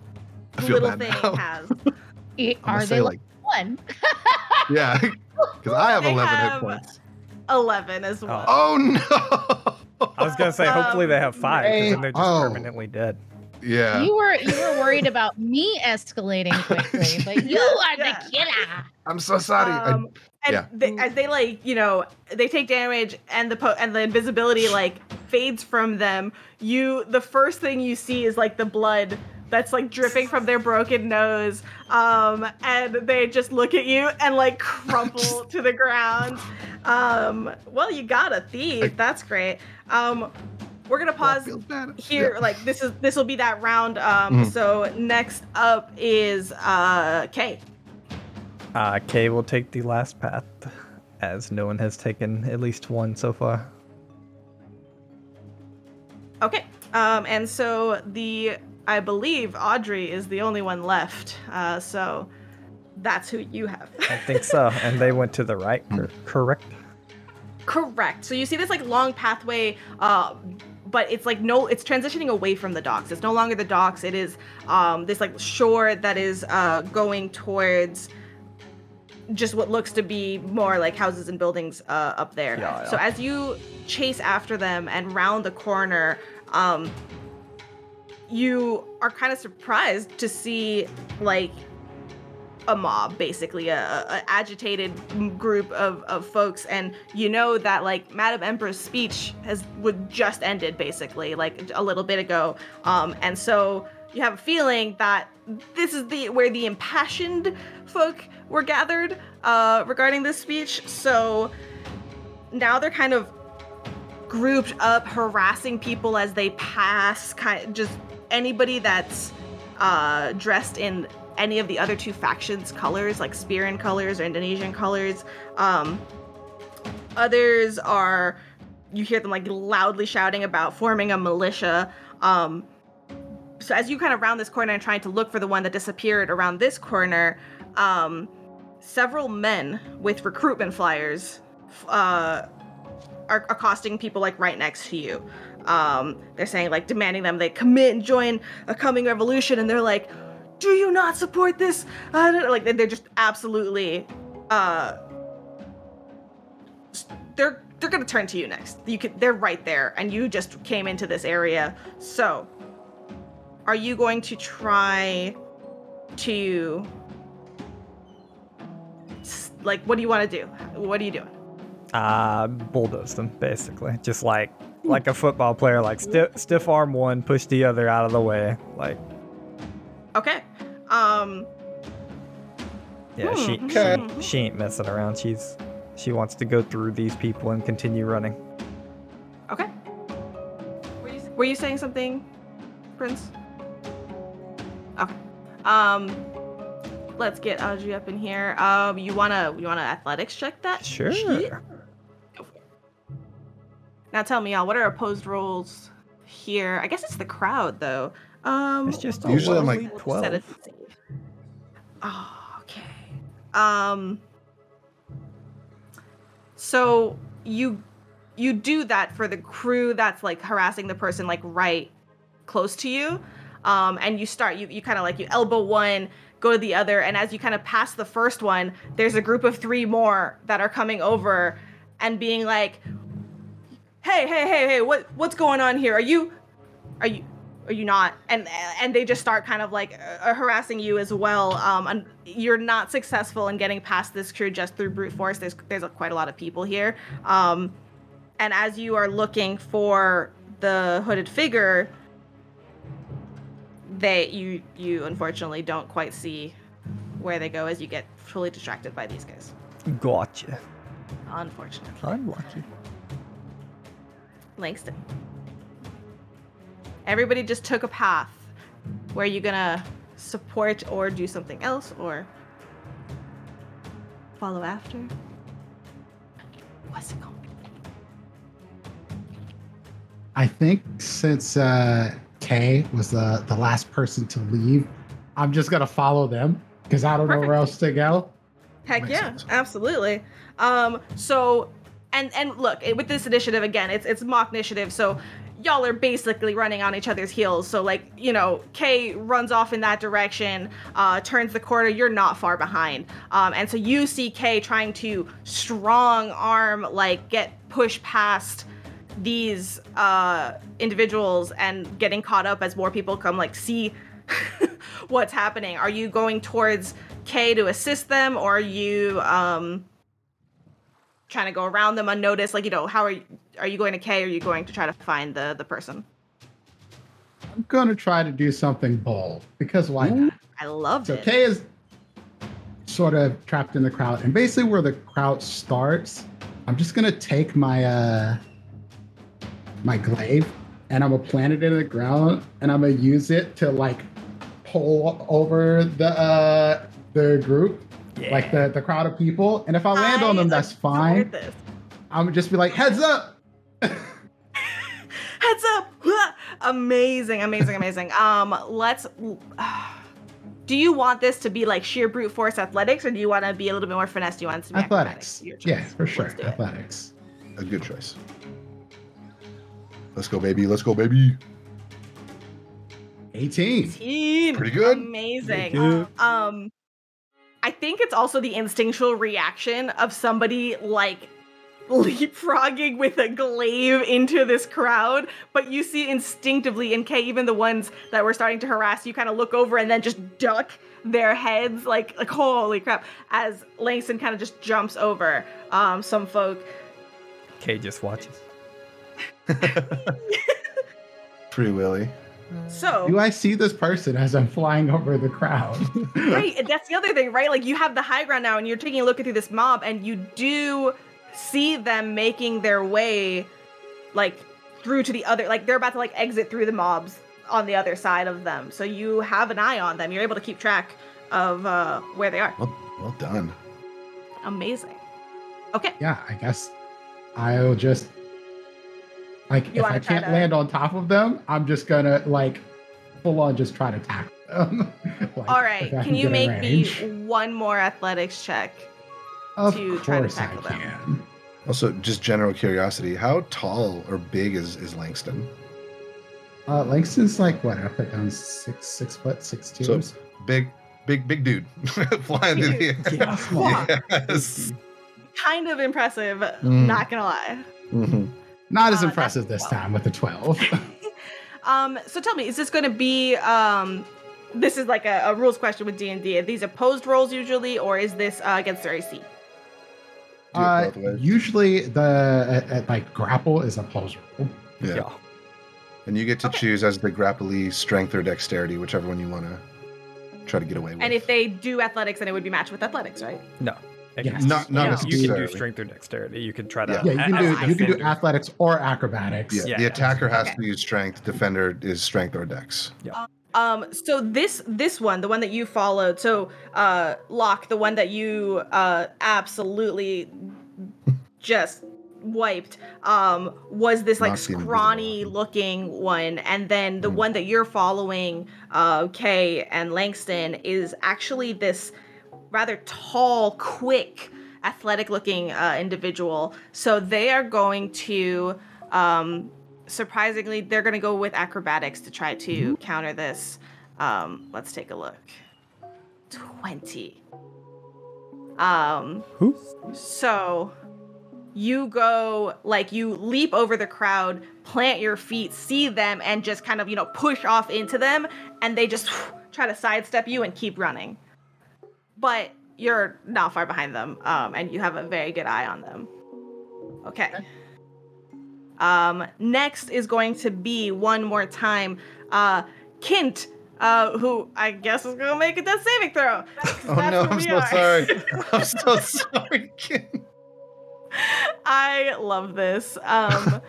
little thing now. has? I'm I- gonna Are they like one? yeah, because I have They 11 have- hit points. 11 as well. Oh no! I was gonna say, hopefully they have five, because then they're just Oh. permanently dead. Yeah. You were you were worried about me escalating quickly, but you are Yeah. the killer. I'm so sorry. I- Um, and yeah. they, as they like, you know, they take damage and the po- and the invisibility like fades from them. You the first thing you see is like the blood that's like dripping from their broken nose. Um, and they just look at you and like crumple to the ground. Um, well, you got a thief. I- That's great. Um, we're gonna pause feel here Yeah. like this is this will be that round um Mhm. so next up is uh kay Uh, Kay will take the last path, as no one has taken at least one so far. okay um and so the i believe audrey is the only one left uh so that's who you have I think so. And they went to the right, cor- correct? correct so you see this like long pathway uh but it's like no it's transitioning away from the docks. It's no longer the docks. It is um this like shore that is uh going towards just what looks to be more like houses and buildings uh, up there. Yeah, So as you chase after them and round the corner, um, you are kind of surprised to see like a mob, basically a, a agitated group of, of folks, and you know that like Madam Emperor's speech has would just ended basically like a little bit ago, um, and so you have a feeling that this is the where the impassioned folk were gathered uh, regarding this speech. So now they're kind of grouped up, harassing people as they pass. Kind just anybody that's uh, dressed in any of the other two factions' colors, like Spearin colors or Indonesian colors. Um, others are you hear them like loudly shouting about forming a militia. Um, so as you kind of round this corner and trying to look for the one that disappeared around this corner, um, several men with recruitment flyers uh, are accosting people like right next to you. Um, they're saying like demanding them they commit and join a coming revolution, and they're like, "Do you not support this?" I don't know. Like they're just absolutely, uh, they're they're gonna turn to you next. You could they're right there, and you just came into this area. So, are you going to try to like what do you want to do? What are you doing? Uh, bulldoze them basically, just like like a football player, like stiff stiff arm one, push the other out of the way. Like, Okay. Um yeah, she Hmm, Okay. hmm. she ain't messing around. She's she wants to go through these people and continue running. Okay. Were you, were you saying something, Prince? Okay. Um let's get Audrey up in here. Um you wanna you wanna athletics check that? Sure. sheet? Go for it. Now tell me y'all, what are opposed rolls here. I guess it's the crowd though. Um, It's just Usually I'm like- 12. it- Oh, okay. Um. So you you do that for the crew that's like harassing the person like right close to you, um, and you start you you kind of like you elbow one, go to the other, and as you kind of pass the first one, there's a group of three more that are coming over and being like, "Hey, hey, hey, hey, what what's going on here? Are you are you are you not and and they just start kind of like uh, harassing you as well um and you're not successful in getting past this crew just through brute force there's there's a, quite a lot of people here um and as you are looking for the hooded figure they you you unfortunately don't quite see where they go as you get fully distracted by these guys Gotcha. unfortunately Unlucky. Langston. Everybody just took a path. Where you gonna support or do something else or follow after? What's it going? I think since uh, Kay was the, the last person to leave, I'm just gonna follow them because I don't know where else to go. Heck yeah, sense. absolutely. Um, so and and look with this initiative again, it's it's mock initiative, so y'all are basically running on each other's heels. So like you know, Kay runs off in that direction, uh, turns the corner. You're not far behind, um, and so you see Kay trying to strong arm like get pushed past these uh individuals and getting caught up as more people come like see what's happening are you going towards k to assist them or are you um trying to go around them unnoticed like you know how are you are you going to k? Or are you going to try to find the the person? I'm gonna try to do something bold because why not? i loved So it. Kay is sort of trapped in the crowd, and basically where the crowd starts, I'm just gonna take my uh my glaive and I'm gonna plant it in the ground and I'm gonna use it to like pull over the uh the group, like the the crowd of people. And if I land on them, that's fine. this. I'm gonna just be like, heads up. heads up amazing amazing amazing um let's do you want this to be like sheer brute force athletics or do you want to be a little bit more finesse do you want it to be Athletics. acrobatics? Yeah, for sure. Let's it. Athletics. A good choice. Let's go, baby. Let's go, baby. 18. Team. Pretty good. Amazing. Pretty good. Um, I think it's also the instinctual reaction of somebody like leapfrogging with a glaive into this crowd, but you see instinctively in K, even the ones that were starting to harass you, kind of look over and then just duck their heads like like holy crap as Langston kind of just jumps over um some folk Kay just watches. Free Willy. So Do I see this person as I'm flying over the crowd? right that's the other thing right? Like you have the high ground now and you're taking a look through this mob and you do see them making their way like through to the other like they're about to like exit through the mobs on the other side of them. So you have an eye on them. You're able to keep track of uh where they are. Well, well done. amazing. Okay. Yeah, I guess I'll just like You if I can't to- land on top of them, I'm just gonna like full on just try to tackle them. Like, all right if I can you make a me one more athletics check Of to try to course I tackle them? can. Also, just general curiosity, how tall or big is, is Langston? Uh, Langston's like what? I put down six six foot six two. So big, big, big dude flying through the Yeah. Wow. air. Yes. kind of impressive Mm. not gonna lie Mhm. Not as uh, impressive this 12. time with the twelve. Um, so tell me, is this going to be um, this is like a, a rules question with D and D? Are these opposed rolls usually, or is this uh, against their AC? Uh, usually the uh, uh, like grapple is opposed pulse roll. Yeah. Yeah. And you get to Okay. choose as the grapply strength or dexterity, whichever one you want to try to get away with. And if they do athletics, then it would be matched with athletics, right? No. Yes. not not Yeah. You can do strength or dexterity. You can try to. Yeah. Yeah, you can do you can do athletics or acrobatics. yeah, Yeah, the attacker has Okay. to use strength. Defender is strength or dex. Yeah. Um, so this this one, the one that you followed, so uh, Locke, the one that you uh absolutely just wiped um, was this like Not scrawny looking one, and then the Mm. one that you're following, uh, Kay and Langston, is actually this rather tall, quick, athletic looking uh, individual. So they are going to, um, surprisingly, they're going to go with acrobatics to try to counter this. Um, let's take a look. 20. Um, Who? so you go like you leap over the crowd, plant your feet, see them, and just kind of you know push off into them, and they just try to sidestep you and keep running. But you're not far behind them, um, and you have a very good eye on them. Okay. Um, next is going to be one more time, uh, Kint, uh, who I guess is gonna make a death saving throw. Oh no, I'm so are. sorry. I'm so sorry, kid. I love this. Um,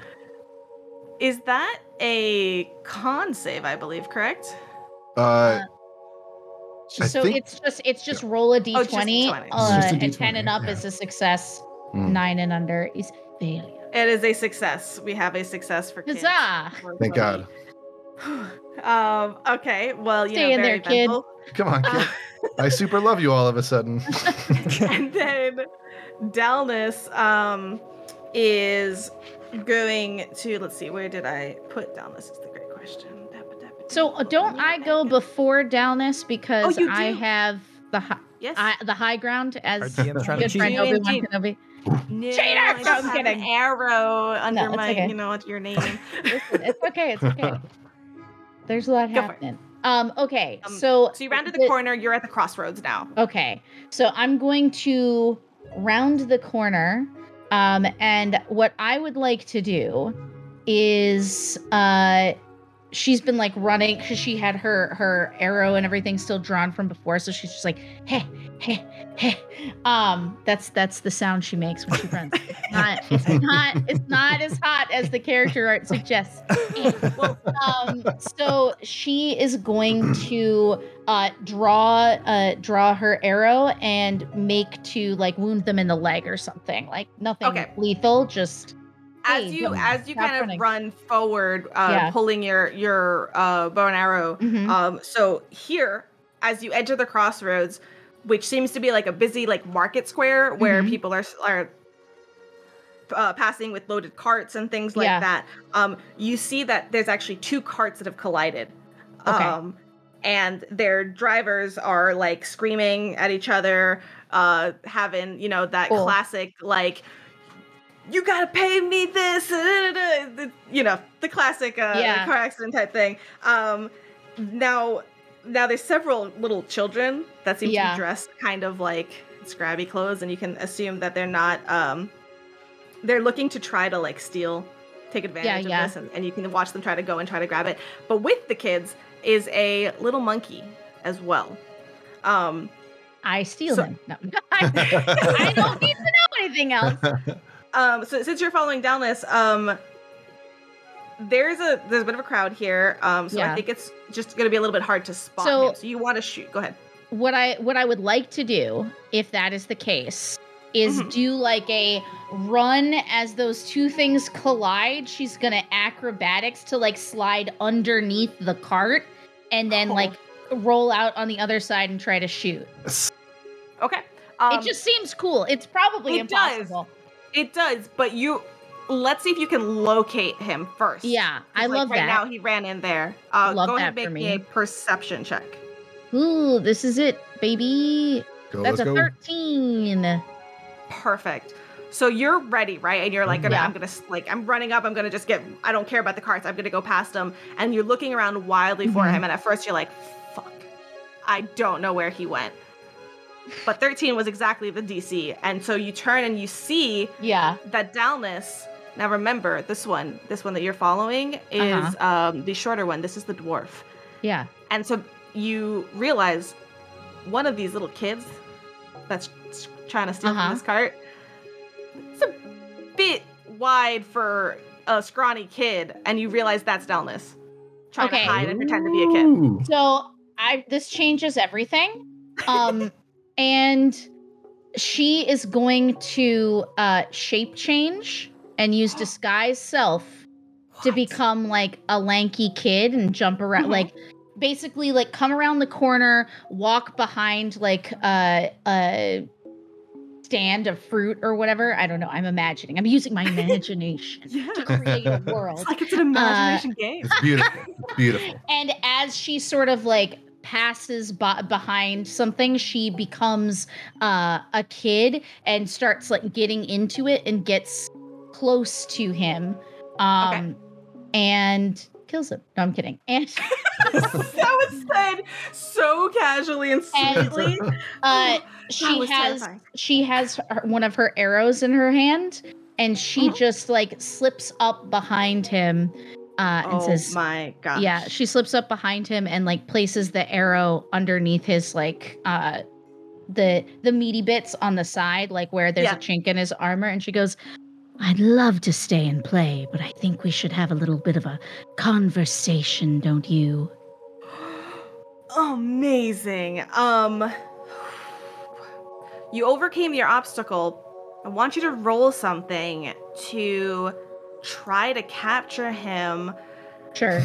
is that a con save? I believe, correct? Uh, I so think- it's just it's just roll a d20. Oh, just a 20. Uh, It's just a and D20, 10 and up yeah. is a success. Mm. Nine and under is failure. It is a success. We have a success for kids. Huzzah! thank God. Um. Okay. Well, you Stay know, in very there, kid. Come on, kid. I super love you all of a sudden. and then Dalnus um is going to let's see where did I put Dalnus is the great question. So uh, don't I go before Dalnus because Oh, I have the hi- Yes. I, the high ground as Our DM's trying to good cheat. friend Obi Wan. Kenobi. no, Cheater! I no, I'm have kidding. An arrow under it's my, okay. you know, what's your name? Listen, it's okay. It's okay. There's a lot Go happening. Um. Okay. Um, so so you rounded the corner. You're at the crossroads now. Okay. So I'm going to round the corner. Um, and what I would like to do is uh she's been like running because she had her her arrow and everything still drawn from before, so she's just like hey, hey, hey. Um, that's that's the sound she makes when she runs. It's not it's not it's not as hot as the character art suggests. well, um, so she is going to uh, draw uh, draw her arrow and make to like wound them in the leg or something. Like nothing Okay. lethal, just As you as you stop kind of run forward, uh, Yeah. pulling your your uh, bow and arrow. Mhm. Um, so here, as you enter the crossroads, which seems to be like a busy like market square where Mhm. people are are uh, passing with loaded carts and things like Yeah. that. Um, you see that there's actually two carts that have collided. Okay. Um, and their drivers are like screaming at each other, uh, having you know that Cool. classic like. You gotta pay me this, uh, da, da, da," the- you know, the classic uh, Yeah. car accident type thing. Um, now, now there's several little children that seem to Yeah. be dressed kind of like scrabby clothes, and you can assume that they're not. Um, they're looking to try to like steal, take advantage yeah. of this, and, and you can watch them try to go and try to grab it. But with the kids is a little monkey as well. Um, I steal So- him. No. I, I don't need to know anything else. um, so since you're following down this, um, there's a there's a bit of a crowd here. Um, so I think it's just gonna be a little bit hard to spot So- him. So you want to shoot? Go ahead. What I what I would like to do, if that is the case, is Mhm. do like a run as those two things collide. She's gonna acrobatics to like slide underneath the cart and then Oh. like roll out on the other side and try to shoot. Okay. Um, it just seems cool. It's probably it does. Impossible. It does, but you let's see if you can locate him first. Yeah, I like, love right that. now he ran in there. Uh, Love go ahead that and for make me. me a perception check. Ooh, this is it, baby. Go, That's a go. 13. Perfect. So you're ready, right? And you're like, gonna, Yeah. I'm gonna like, I'm running up. I'm gonna just get. I don't care about the carts. I'm gonna go past him. And you're looking around wildly for Mhm. him. And at first you're like, fuck, I don't know where he went. But 13 was exactly the DC. And so you turn and you see Yeah. that Dalnus. Now remember, this one, this one that you're following is Uh-huh. um, the shorter one. This is the dwarf. Yeah. And so you realize one of these little kids that's trying to steal Uh-huh. from this cart. It's a bit wide for a scrawny kid, and you realize that's Delnus trying Okay. to hide and pretend to be a kid. So I this changes everything. Um and she is going to uh shape change and use disguise self to become like a lanky kid and jump around Mhm. like basically like come around the corner walk behind like a a stand of fruit or whatever i don't know i'm imagining i'm using my imagination Yeah. to create a world It's like it's an imagination game. It's beautiful. It's beautiful. and as she sort of like passes by behind something she becomes uh, a kid and starts like getting into it and gets close to him um and kills him no i'm kidding and that was said so casually and And- sweetly. uh she has terrifying. she has her, one of her arrows in her hand and she Mhm. just like slips up behind him uh and oh says my God!" Yeah, she slips up behind him and like places the arrow underneath his like uh the the meaty bits on the side, like where there's Yeah. a chink in his armor, and she goes, I'd love to stay and play, but I think we should have a little bit of a conversation, don't you? Amazing. Um you overcame your obstacle. I want you to roll something to try to capture him. Sure.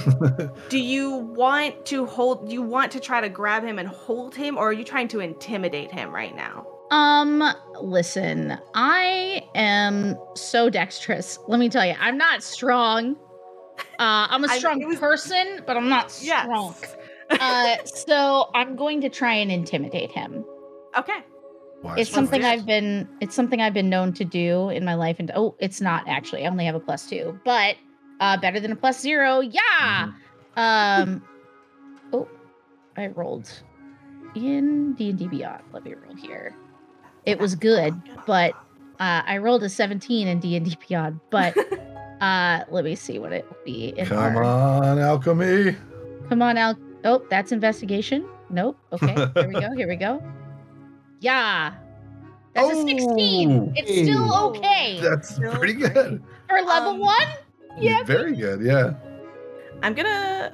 Do you want to hold you want to try to grab him and hold him or are you trying to intimidate him right now? um, listen, I am so dexterous. Let me tell you, I'm not strong. Uh, I'm a strong was- person, but I'm not strong. Yes. uh, so I'm going to try and intimidate him. okay. Wise it's something do. I've been it's something I've been known to do in my life and oh it's not actually I only have a plus two but uh better than a plus zero yeah um oh I rolled in D&D Beyond let me roll here it was good but uh I rolled a 17 in D&D Beyond but uh let me see what it will be in Come our- on, alchemy. Come on, Al. Oh, that's investigation. Nope. Okay. Here we go. Here we go. Yeah. That's a 16. Oh, It's still okay. That's Still pretty great. good. For level Um, one? Yeah. Very good. Yeah. I'm gonna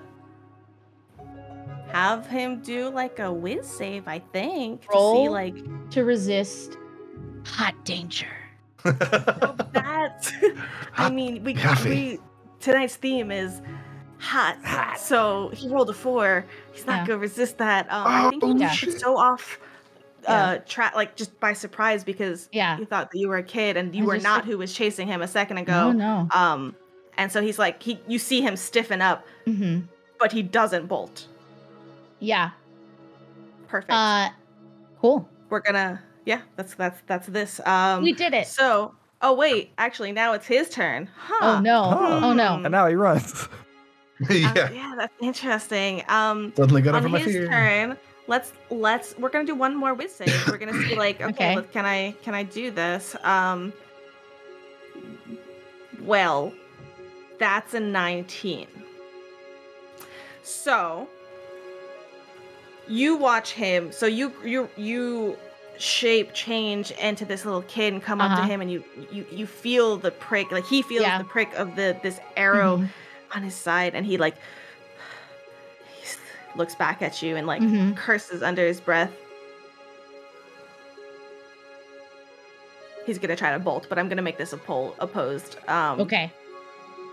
have him do like a whiz save, I think. To see like To resist hot danger. that. I mean, we, coffee. we tonight's theme is hot. Hot. So he rolled a four. He's not Yeah. gonna resist that. Um, I think he Oh, took shit. so off uh track like just by surprise because Yeah. he thought that you were a kid and you I were just not said- who was chasing him a second Oh ago. no. Um and so he's like he you see him stiffen up, hmm but he doesn't bolt. Yeah. Perfect. Uh cool. we're gonna yeah that's that's that's this um we did it. so oh wait actually now it's his turn huh Oh no. Huh. Oh no. And now he runs. Uh, yeah. yeah that's interesting um Suddenly got over my his fear. turn let's let's we're gonna do one more whiz save we're gonna see like okay, Okay. can i can i do this um well that's a 19 so you watch him so you you you shape change into this little kid and come up to Uh-huh. him and you you you feel the prick like he feels Yeah. the prick of the this arrow Mhm. on his side and he like looks back at you and like Mhm. curses under his breath. He's gonna try to bolt but i'm gonna make this a pole opposed um Okay.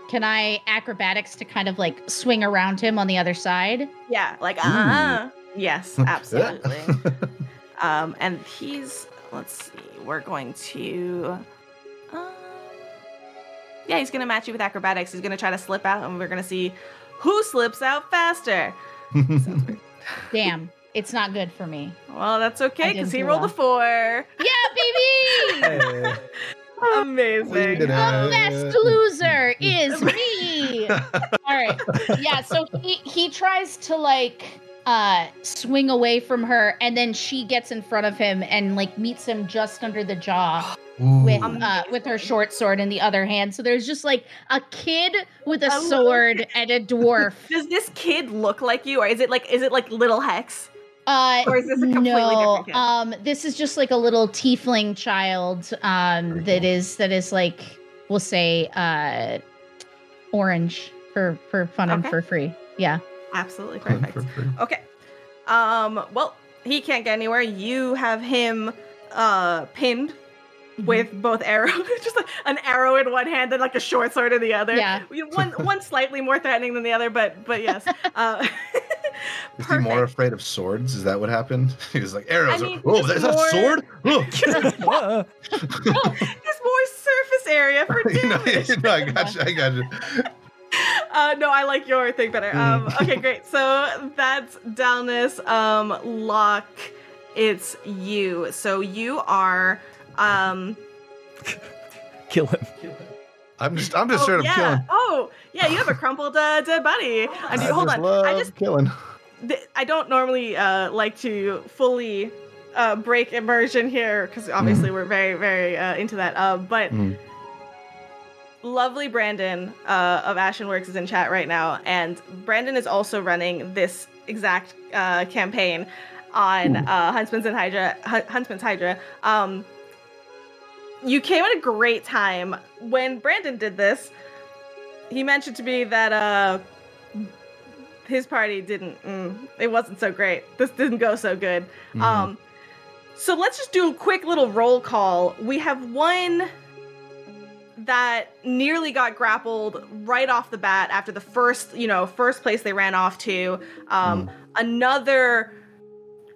Can I acrobatics to kind of like swing around him on the other side? yeah like uh-huh yes absolutely. Um and he's let's see we're going to um yeah he's gonna match you with acrobatics. He's gonna try to slip out and we're gonna see who slips out faster Sounds weird. Damn. It's not good for me. Well, that's okay I because didn't he do rolled a four. Yeah, baby! Hey. Amazing. The best loser is me. All right. Yeah, so he he tries to like uh swing away from her and then she gets in front of him and like meets him just under the jaw with uh with her short sword in the other hand. So there's just like a kid with a A little sword and a dwarf. Does this kid look like you, or is it like is it like little Hex? Uh Or is this a completely no, different kid? um this is just like a little tiefling child um Very that cool. is that is like we'll say uh orange for for fun and for free. Yeah. Absolutely Fun perfect. Okay. Um. Well, he can't get anywhere. You have him, uh, pinned with both arrows, just like an arrow in one hand and like a short sword in the other. Yeah. One one slightly more threatening than the other, but but yes. Uh, Is he more afraid of swords? Is that what happened? He was like arrows. I mean, oh, just is that a sword? Oh. Uh, There's more surface area for You know, damage. no, I got you. I got you. Uh, no, I like your thing better. Um, Mm. okay, great. So that's Dalness. Um, Locke, it's you. So you are. Um, kill him. I'm just, I'm just oh, straight up yeah. killing. Oh, yeah. You have a crumpled uh, dead body. And I hold just on. Love I just killing. th- I don't normally uh, like to fully uh, break immersion here because obviously we're very very uh, into that. Uh, but Mhm. Lovely Brandon uh, of Ashenworks is in chat right now, and Brandon is also running this exact uh, campaign on uh, Huntsman's and Hydra. Hun- Huntsman's Hydra. Um, you came at a great time when Brandon did this. He mentioned to me that uh, his party didn't. Mm, it wasn't so great. This didn't go so good. Mhm. Um, so let's just do a quick little roll call. We have one that nearly got grappled right off the bat after the first, you know, first place they ran off to. Um, Another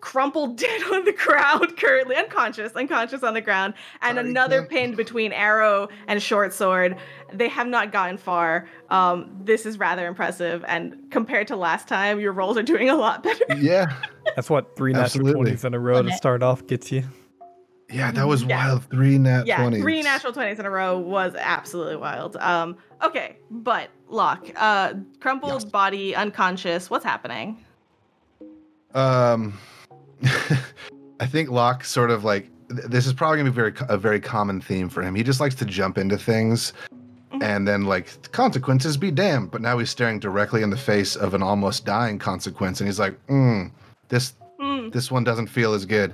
crumpled dead on the ground, currently unconscious, unconscious on the ground, and Sorry, another Kim. pinned between arrow and short sword. They have not gotten far. Um, this is rather impressive, and compared to last time, your rolls are doing a lot better. Yeah, That's what three natural Absolutely. twenties in a row to start off gets you. Yeah, that was Yeah. wild. Three nat yeah, 20s. three natural twenties in a row was absolutely wild. Um, okay, but Locke, uh, crumpled Yes. body, unconscious. What's happening? Um, I think Locke sort of like th- this is probably gonna be very a very common theme for him. He just likes to jump into things, Mhm. and then like consequences be damned. But now he's staring directly in the face of an almost dying consequence, and he's like, mm, "This Hmm. this one doesn't feel as good."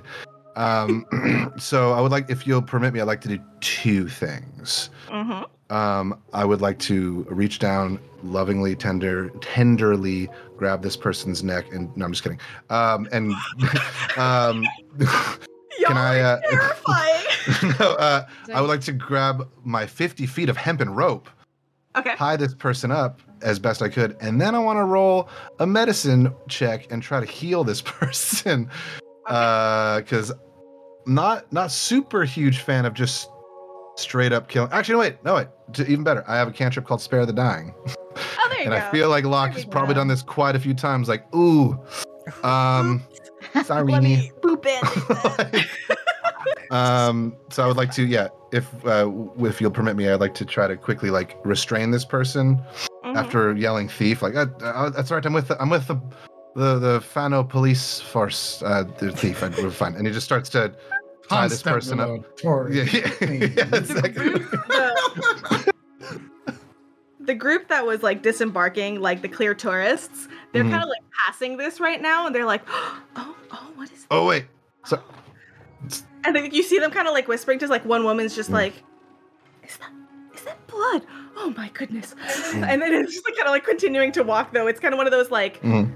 Um, so I would like, if you'll permit me, I'd like to do two things. Mm-hmm. Um, I would like to reach down, lovingly, tender, tenderly grab this person's neck, and no, I'm just kidding. Um, and um, Y'all Can I, are uh, terrifying. no, uh, I would like to grab my 50 feet of hempen rope, okay. tie this person up as best I could, and then I want to roll a medicine check and try to heal this person. Because not not super huge fan of just straight up killing. Actually, no, wait, no wait. Even better, I have a cantrip called Spare the Dying. Oh, there you go. and go. I feel like Locke has probably go. done this quite a few times. Like, ooh, um, sorry. Let me boop it. um, so I would like to, yeah, if uh, if you'll permit me, I'd like to try to quickly like restrain this person Mhm. after yelling thief. Like, uh, uh, that's right. I'm with the, I'm with the the the Fano police force. Uh, the thief. I, we're fine. And he just starts to tie this person up. Constantly Yeah, yeah, yeah, exactly. the, the group that was like disembarking, like the clear tourists, they're Mhm. kind of like passing this right now, and they're like, "Oh, oh, what is?" Oh wait. So And then you see them kind of like whispering to like one woman's just Mm. like, "Is that is that blood? Oh my goodness!" Mm. And then it's just like kind of like continuing to walk though. It's kind of one of those like, Mhm.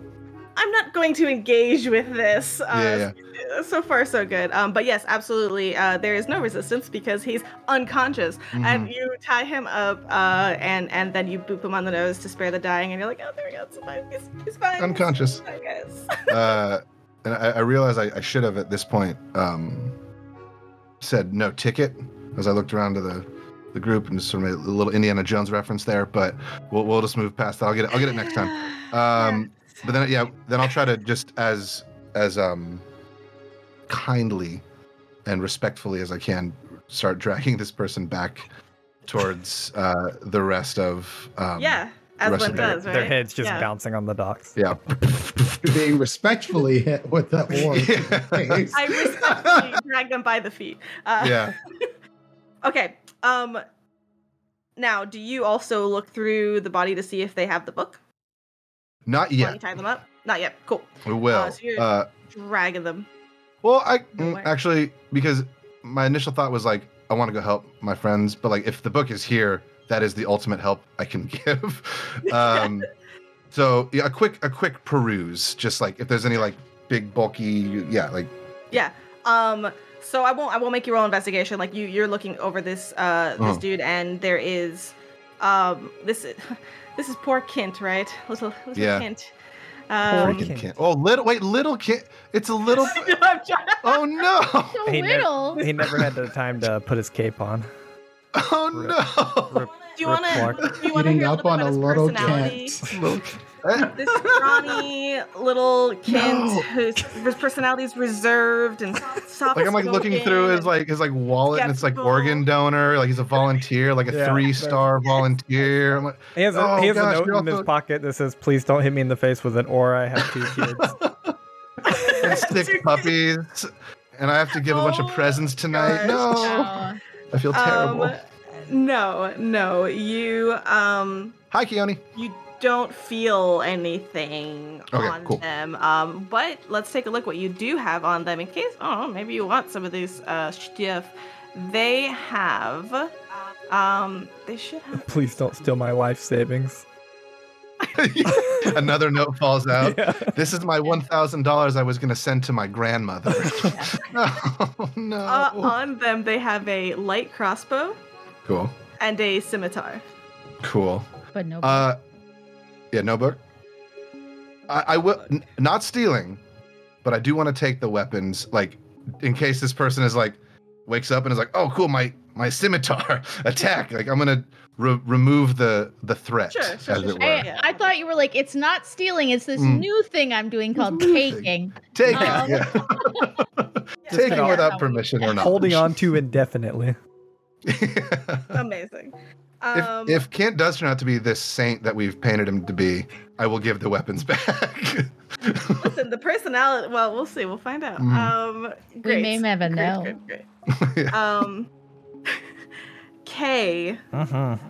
I'm not going to engage with this. Uh, Yeah, So far, so good. Um, but yes, absolutely. Uh, there is no resistance because he's unconscious, Mm-hmm. and you tie him up, uh, and and then you boop him on the nose to spare the dying, and you're like, oh, there we go, it's fine, he's, he's fine. Unconscious. I guess. uh, and I, I realize I, I should have at this point um, said no ticket as I looked around to the the group and just sort of made a little Indiana Jones reference there, but we'll we'll just move past that. I'll get it. I'll get it next time. Um, but then yeah, then I'll try to just as as um kindly and respectfully as I can start dragging this person back towards uh, the rest of um, yeah, as one of Their, does, right? their heads just yeah. bouncing on the docks. yeah. Being respectfully hit with the orb. face. I respectfully drag them by the feet. Uh, yeah. Okay. Um. Now, do you also look through the body to see if they have the book? Not While you yet. tie them up. Not yet. Cool. We will. Uh, so you're- uh, Dragging them. Well, I No mm, actually because my initial thought was like I want to go help my friends, but like if the book is here, that is the ultimate help I can give. um, so yeah, a quick a quick peruse, just like if there's any like big bulky, yeah, like Yeah. Um, so I won't I won't make you roll investigation. Like you you're looking over this uh this Oh. dude and there is um this is this is poor Kent, right? Little little Yeah. Kint. Poor Um, Freaking Kint. kid. Oh, little wait, little Kent. It's a little. I'm trying- oh no! So He, nev- little. he never had the time to put his cape on. Oh no! Rip- do you want to Clark. do you want to hear a up little on bit a about his little personality? Kent. Little- Eh, This scrawny little kid No. whose whose personality is reserved and soft. like I'm like looking through his like his like wallet and it's like organ donor, like he's a volunteer, like a Yeah, three star volunteer. I'm like, He has a, Oh, he has gosh, a note you're in his pocket that says, "Please don't hit me in the face with an aura. I have two kids." and sick puppies, and I have to give a bunch of Oh, presents tonight. gosh. No, Oh. I feel terrible. Um, no, no, you um Hi, Keone. you don't feel anything Okay, on cool. them. Um, but let's take a look what you do have on them in case oh maybe you want some of these uh stuff. They have um they should have Please don't steal my life savings. Another note falls out. Yeah. This is my one thousand dollars I was going to send to my grandmother. oh no! uh, on them they have a light crossbow cool, and a scimitar. cool. But no. Uh, yeah, no book. I, I will n- not stealing, but I do want to take the weapons, like in case this person is like wakes up and is like, "Oh, cool, my my scimitar attack!" Like I'm gonna re- remove the the threat, Sure, sure, as sure, it sure. were. I, I thought you were like, it's not stealing. It's this Mm. new thing I'm doing called taking." taking. Um, yeah. Taking without permission or not. Holding on to indefinitely. Amazing. If, Um, if Kent does turn out to be this saint that we've painted him to be, I will give the weapons back. listen, the personality. Well, we'll see. We'll find out. Mhm. Um, great. We may never Great, know. great, great. Um, Kay, Mm-hmm.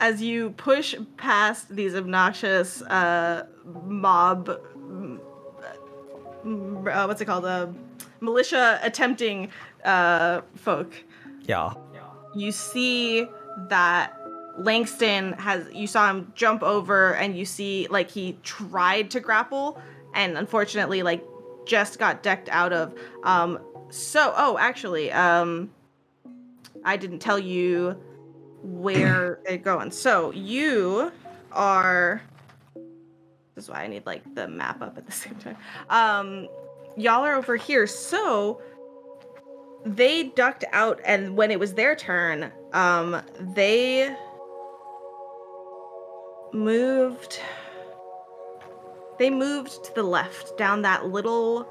as you push past these obnoxious uh, mob, mm, uh, what's it called? Uh, militia attempting uh, folk. Yeah. you see that Langston has you saw him jump over and you see like he tried to grapple and unfortunately like just got decked out of um so oh actually um I didn't tell you where they're going. So you are this is why I need like the map up at the same time. Um y'all are over here. So they ducked out and when it was their turn um they moved they moved to the left down that little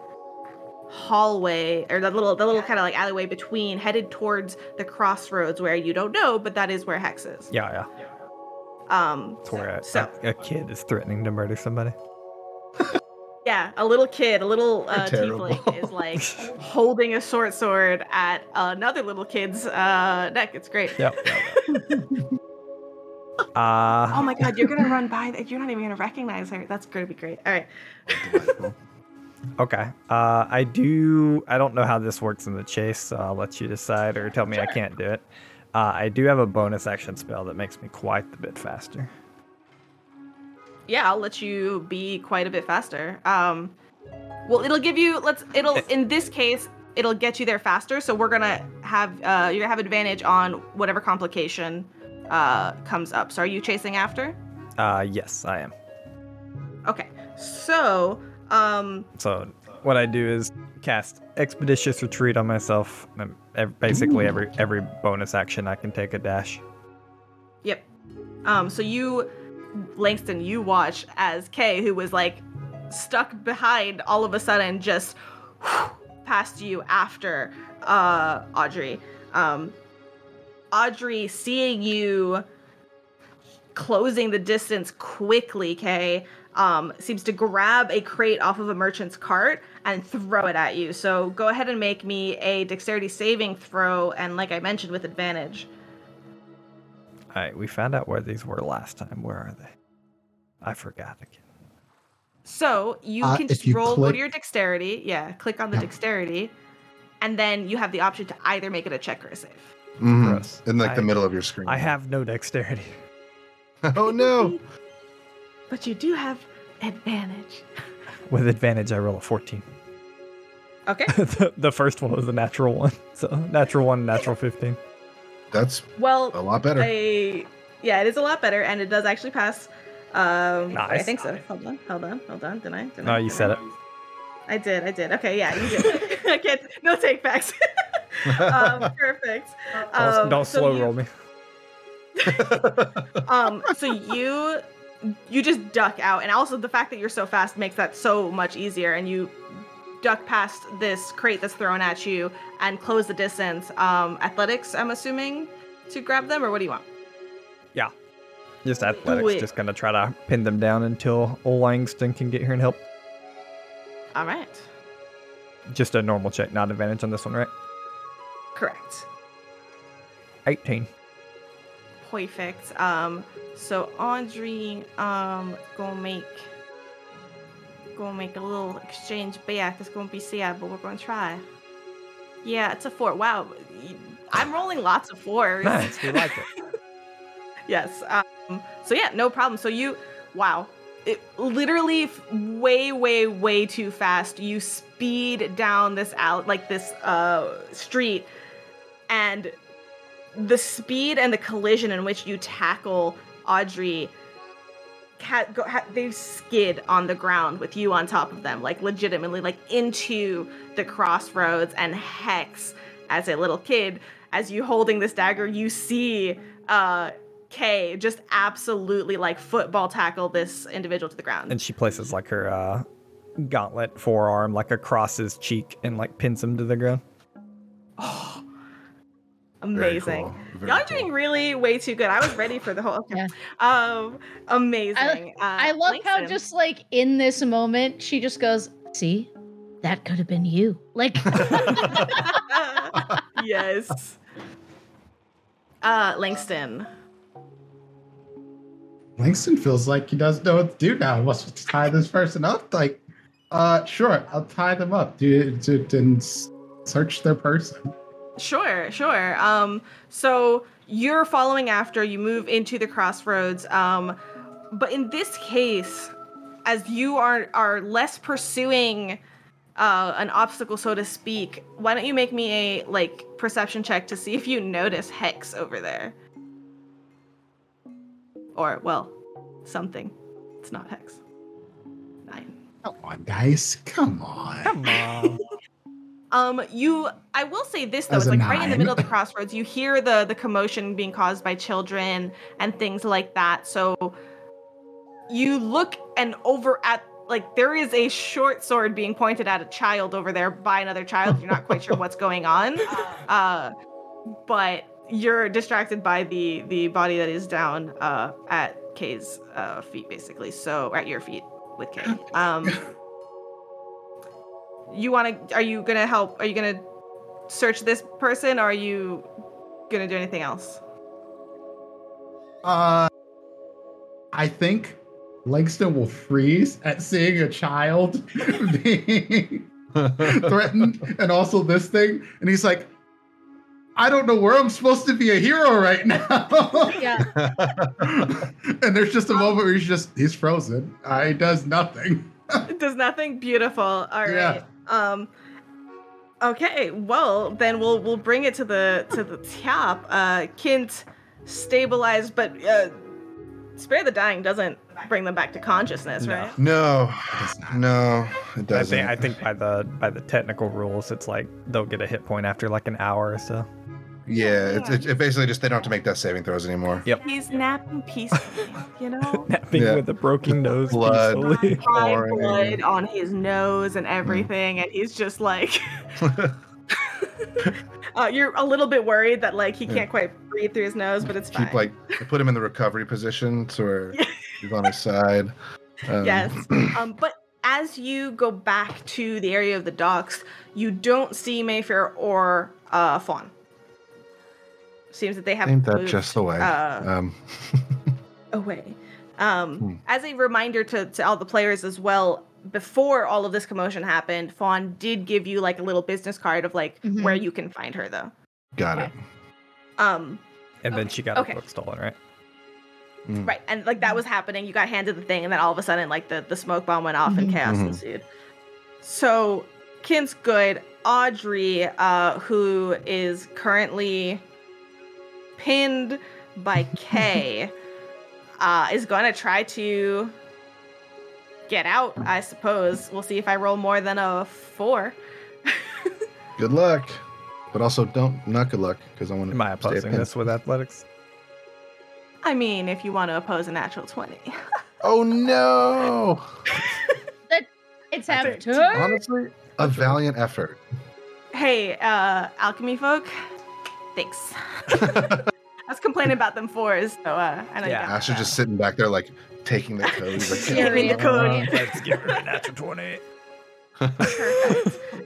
hallway or that little the little kind of like alleyway between headed towards the crossroads where you don't know but that is where hex is Yeah, yeah. um It's where a, so a, a kid is threatening to murder somebody. yeah a little kid a little uh, tiefling is like holding a short sword at another little kid's uh neck it's great Yep. Uh, Oh my god, you're gonna run by that. You're not even gonna recognize her. That's gonna be great. All right. okay. Uh, I do. I don't know how this works in the chase, so I'll let you decide or tell me I can't do it. Uh, I do have a bonus action spell that makes me quite a bit faster. Yeah, I'll let you be quite a bit faster. Um, well, it'll give you. Let's. It'll. In this case, it'll get you there faster. So we're gonna have. Uh, you're gonna have advantage on whatever complication uh comes up. So are you chasing after? Uh, yes, I am. Okay. So um. So what I do is cast expeditious retreat on myself. Basically, every every bonus action I can take a dash. Yep. Um, so you, Langston, you watch as Kay, who was like stuck behind, all of a sudden just past you after uh, Audrey. Um, Audrey, seeing you closing the distance quickly, Kay, um, seems to grab a crate off of a merchant's cart and throw it at you. So go ahead and make me a dexterity saving throw, and like I mentioned, with advantage. All right, we found out where these were last time. Where are they? I forgot again. So you Uh, can just you roll, go to your dexterity. Yeah, click on the Yeah. dexterity, and then you have the option to either make it a check or a save. Mhm. Gross. In like the middle of your screen. I have no dexterity. oh no! But you do have advantage. With advantage, I roll a 14. Okay. the, the first one was a natural one. So natural one, natural 15. That's Well, a lot better. I yeah, it is a lot better, and it does actually pass. Um, I think so. Hold on, hold on, hold on. Did I? Did No, I? you said I? it. I did. I did. Okay, yeah, you did. I can't. No take backs. um, perfect. Don't, Um, don't so slow you- roll me. um so you you just duck out and also the fact that you're so fast makes that so much easier and you duck past this crate that's thrown at you and close the distance um athletics i'm assuming to grab them or what do you want Yeah. Just athletics. Just gonna try to pin them down until old Langston can get here and help. all right Just a normal check, not advantage on this one, right? correct 18. perfect um so audrey um gonna make gonna make a little exchange back it's gonna be sad but we're gonna try yeah it's a four wow i'm rolling lots of fours Nice, we like it. yes. Um, so yeah, no problem. So you, wow, it literally f- way, way, way too fast. You speed down this out like this uh street, and the speed and the collision in which you tackle Audrey. Cat, go, ha, they skid on the ground with you on top of them, like legitimately, like into the crossroads. And Hex, as a little kid, as you holding this dagger, you see uh Kay just absolutely like football tackle this individual to the ground. And she places like her uh, gauntlet forearm like across his cheek and like pins him to the ground. oh, Very amazing. cool. Y'all are cool. doing really way too good. I was ready for the whole. Okay. Yeah. Um, amazing. uh, I love how just like in this moment she just goes, "See, that could have been you." Like, yes. Uh, Langston. Langston feels like he doesn't know what to do now. He wants to tie this person up. Like, uh, sure, I'll tie them up. Do, do, and search their person. Sure, sure. Um, so you're following after, you move into the crossroads. Um, but in this case, as you are are less pursuing uh, an obstacle, so to speak, why don't you make me a like perception check to see if you notice Hex over there? Or well, something. It's not Hex. Nine. Come on, guys. Come on. Come on. Um, you. I will say this though. As It's a like right in the middle of the crossroads. You hear the the commotion being caused by children and things like that. So you look and over at like there is a short sword being pointed at a child over there by another child. You're not quite sure what's going on. Uh, but you're distracted by the the body that is down uh at Kay's uh feet basically. So at your feet with Kay. Um you want to are you gonna help are you gonna search this person or are you gonna do anything else Uh, I think Langston will freeze at seeing a child being threatened, and also this thing, and he's like, "I don't know where I'm supposed to be a hero right now." yeah, and there's just a moment where he's just he's frozen. Uh, he does nothing. it does nothing beautiful all right Yeah. Um okay well then we'll we'll bring it to the to the top uh kint stabilized but uh spare the dying doesn't bring them back to consciousness No. right no, no, it doesn't. think I think by the by the technical rules, it's like they'll get a hit point after like an hour or so. Yeah, it's, it's it basically just they don't have to make death saving throws anymore. Yep. he's napping peacefully you know Napping Yeah. with a broken nose Blood. peacefully. Dry Pouring. blood on his nose and everything and he's just like uh, you're a little bit worried that like he Yeah. can't quite breathe through his nose but it's fine Keep like put him in the recovery position to where he's on his side. Um, Yes. Um, but as you go back to the area of the docks, you don't see Mayfair or uh, Fawn. Seems that they have Ain't that moved, just the way? uh, um, away. Um, Hmm. As a reminder to, to all the players as well, before all of this commotion happened, Fawn did give you like a little business card of like Mhm. where you can find her though. got it. Um, And then she got Okay. her book stolen, right? Mm. Right, and like that was happening. You got handed the thing, and then all of a sudden, like the the smoke bomb went off, and Mhm. chaos Mhm. ensued. So Kint's good. Audrey, uh, who is currently pinned by Kay, uh, is going to try to get out, I suppose. We'll see if I roll more than a four. Good luck. But also don't not good luck because I want to Am I opposing this with athletics? I mean, if you want to oppose a natural 20. Oh no! It's I half think- Honestly, a valiant effort. hey, uh, alchemy folk, thanks. I was complaining about them fours, so uh, I know you Yeah. got Asher just sitting back there like taking the code. He's like, Yeah. Giving the code. Uh, let's give her a natural 20.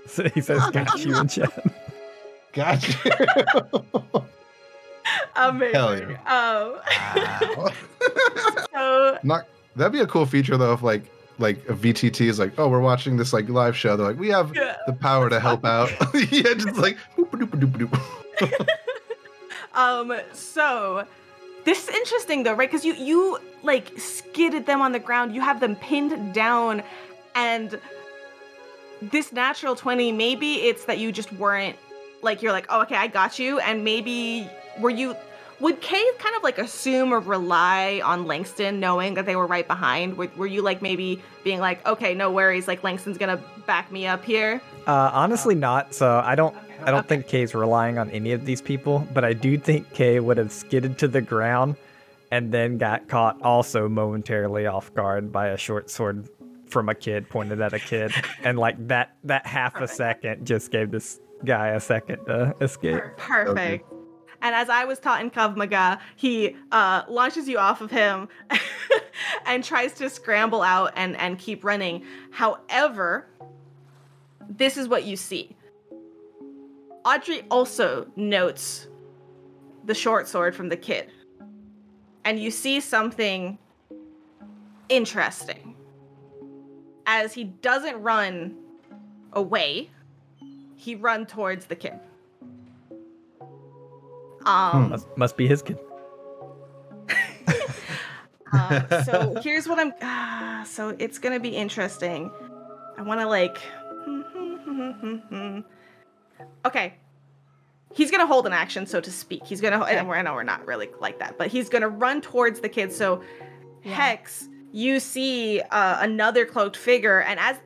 So he says, got you in chat. Gotcha. Amazing. Hell yeah. Um, so Not that'd be a cool feature though if like like a VTT is like, oh, we're watching this like live show. They're like, we have yeah. the power to help out. yeah, just like boop, doop, doop, doop. Um, so this is interesting though, right? Because you you like skidded them on the ground, you have them pinned down, and this natural 20, maybe it's that you just weren't like you're like, oh okay, I got you, and maybe were you would Kay kind of like assume or rely on Langston knowing that they were right behind? Were, were you like maybe being like, okay, no worries, like Langston's gonna back me up here? Uh, honestly, not. So I don't. I don't think Kay's relying on any of these people, but I do think Kay would have skidded to the ground and then got caught also momentarily off guard by a short sword from a kid pointed at a kid, and like that that half a second just gave this guy a second to escape. Perfect. And as I was taught in Krav Maga, he uh, launches you off of him and tries to scramble out and, and keep running. However, this is what you see. Audrey also notes the short sword from the kid. And you see something interesting. As he doesn't run away, he run towards the kid. Hmm, um, Must, must be his kid. uh, so here's what I'm. Ah, so it's gonna be interesting. I want to like. Hmm, hmm, okay. He's gonna hold an action, so to speak. He's gonna. And we're, I know we're not really like that, but he's gonna run towards the kids. So, Yeah. Hex, you see uh, another cloaked figure, and as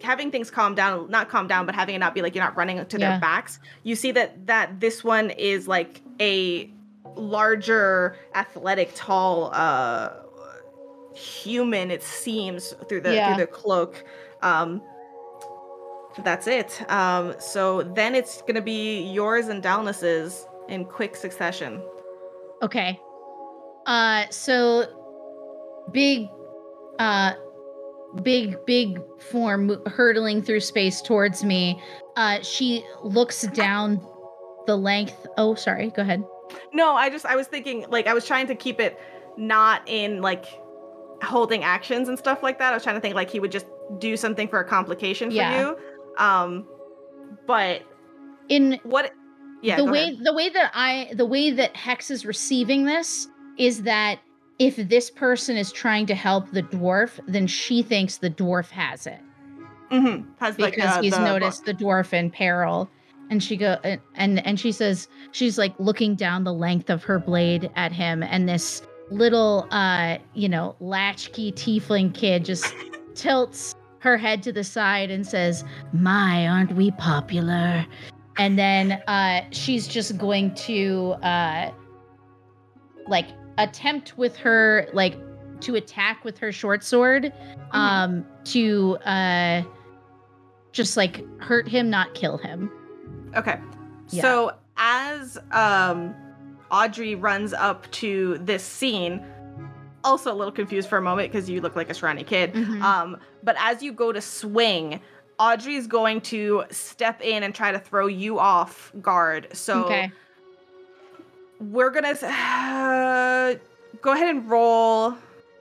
having things calm down, not calm down, but having it not be like you're not running to Yeah. their backs, you see that that this one is like a larger, athletic, tall uh, human. It seems through the Yeah. through the cloak. Um, that's it. Um, so then it's gonna be yours and Dalnas's in quick succession. Okay. Uh so big uh big big form hurtling through space towards me. Uh she looks down the length. Oh, sorry. Go ahead. No, I just I was thinking like I was trying to keep it not in like holding actions and stuff like that. I was trying to think like he would just do something for a complication for Yeah. you. Um, but In what? Yeah, the way ahead. the way that I the way that Hex is receiving this is that if this person is trying to help the dwarf, then she thinks the dwarf has it. Mhm. has because like uh, he's the noticed the dwarf in peril and she go and, and and she says she's like looking down the length of her blade at him and this little uh you know latchkey tiefling kid just tilts her head to the side and says my aren't we popular and then uh she's just going to uh like attempt with her like to attack with her short sword um to uh just like hurt him not kill him Okay. Yeah. So as um Audrey runs up to this scene, also a little confused for a moment because you look like a scrawny kid. Mhm. Um, but as you go to swing, Audrey's going to step in and try to throw you off guard. So okay we're gonna uh, go ahead and roll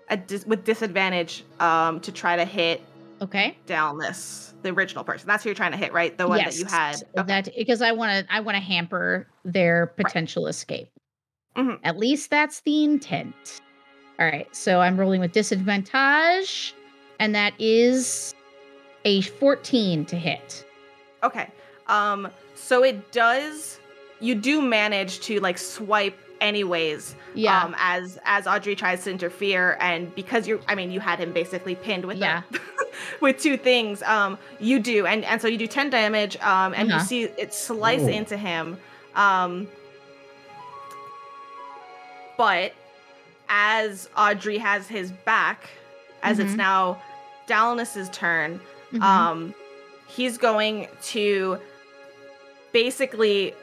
a dis- with disadvantage um, to try to hit okay down this the original person. That's who you're trying to hit, right? The one that you had. Okay. that because i want to i want to hamper their potential escape Mhm. at least that's the intent all right so i'm rolling with disadvantage and that is a 14 to hit Okay. Um. So it does. You do manage to like swipe anyways. Yeah. Um. As as Audrey tries to interfere, and because you're, I mean, you had him basically pinned with Yeah. that, with two things. Um. You do, and and so you do ten damage. Um. And Uh-huh. you see it slice Ooh. into him. Um. But as Audrey has his back, as it's Mhm. now Dallas's turn, Mhm. um, he's going to basically,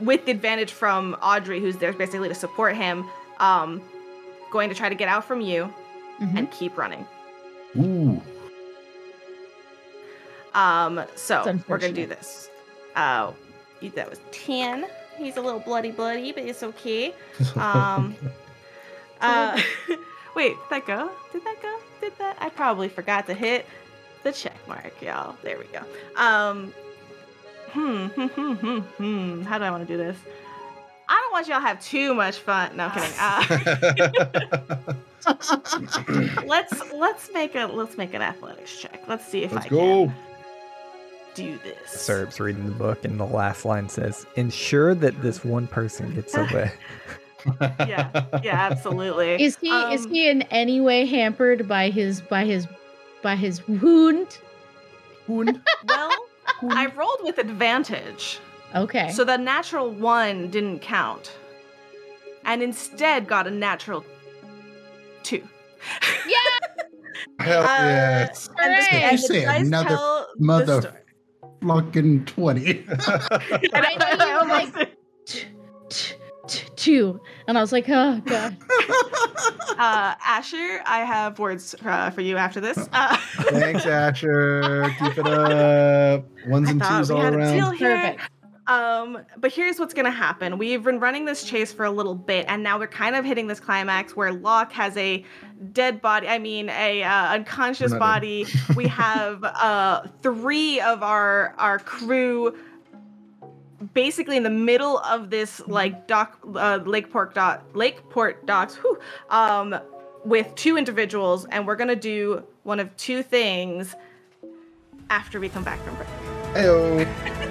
with the advantage from Audrey, who's there basically to support him, um, going to try to get out from you Mhm. and keep running. Ooh. Um, so we're gonna do unfortunate. this. Uh, that was ten. He's a little bloody, bloody, but it's okay. Um, uh, wait, did that go? Did that go? Did that? I probably forgot to hit the check mark, y'all. There we go. Um, hmm, hmm, hmm, hmm, hmm. How do I want to do this? I don't want y'all to have too much fun. No, I'm kidding. Uh, let's let's make a let's make an athletics check. Let's see if Let's I go. can do this. Syrup's reading the book, and the last line says, "Ensure that this one person gets away." Yeah, yeah, absolutely. Is he is Um, he in any way hampered by his by his by his wound? Wound. Well, I rolled with advantage. Okay. So the natural one didn't count. And instead got a natural two. yeah. Hell Uh, yes. And the, Hooray. and You the say dice another tell the mother- story. Fucking 20. and I know you were like t- t- t- two, and I was like, oh god. uh, Asher, I have words uh, for you after this. Uh, Thanks, Asher. Keep it up. Ones I and twos we all had a deal around. here. Perfect. Um, but here's what's gonna happen. We've been running this chase for a little bit, and now we're kind of hitting this climax where Locke has a dead body. I mean, a uh, unconscious body. we have uh three of our our crew basically in the middle of this like dock uh, Lakeport dock Lakeport docks. Whew, um, with two individuals, and we're gonna do one of two things after we come back from break. Heyo.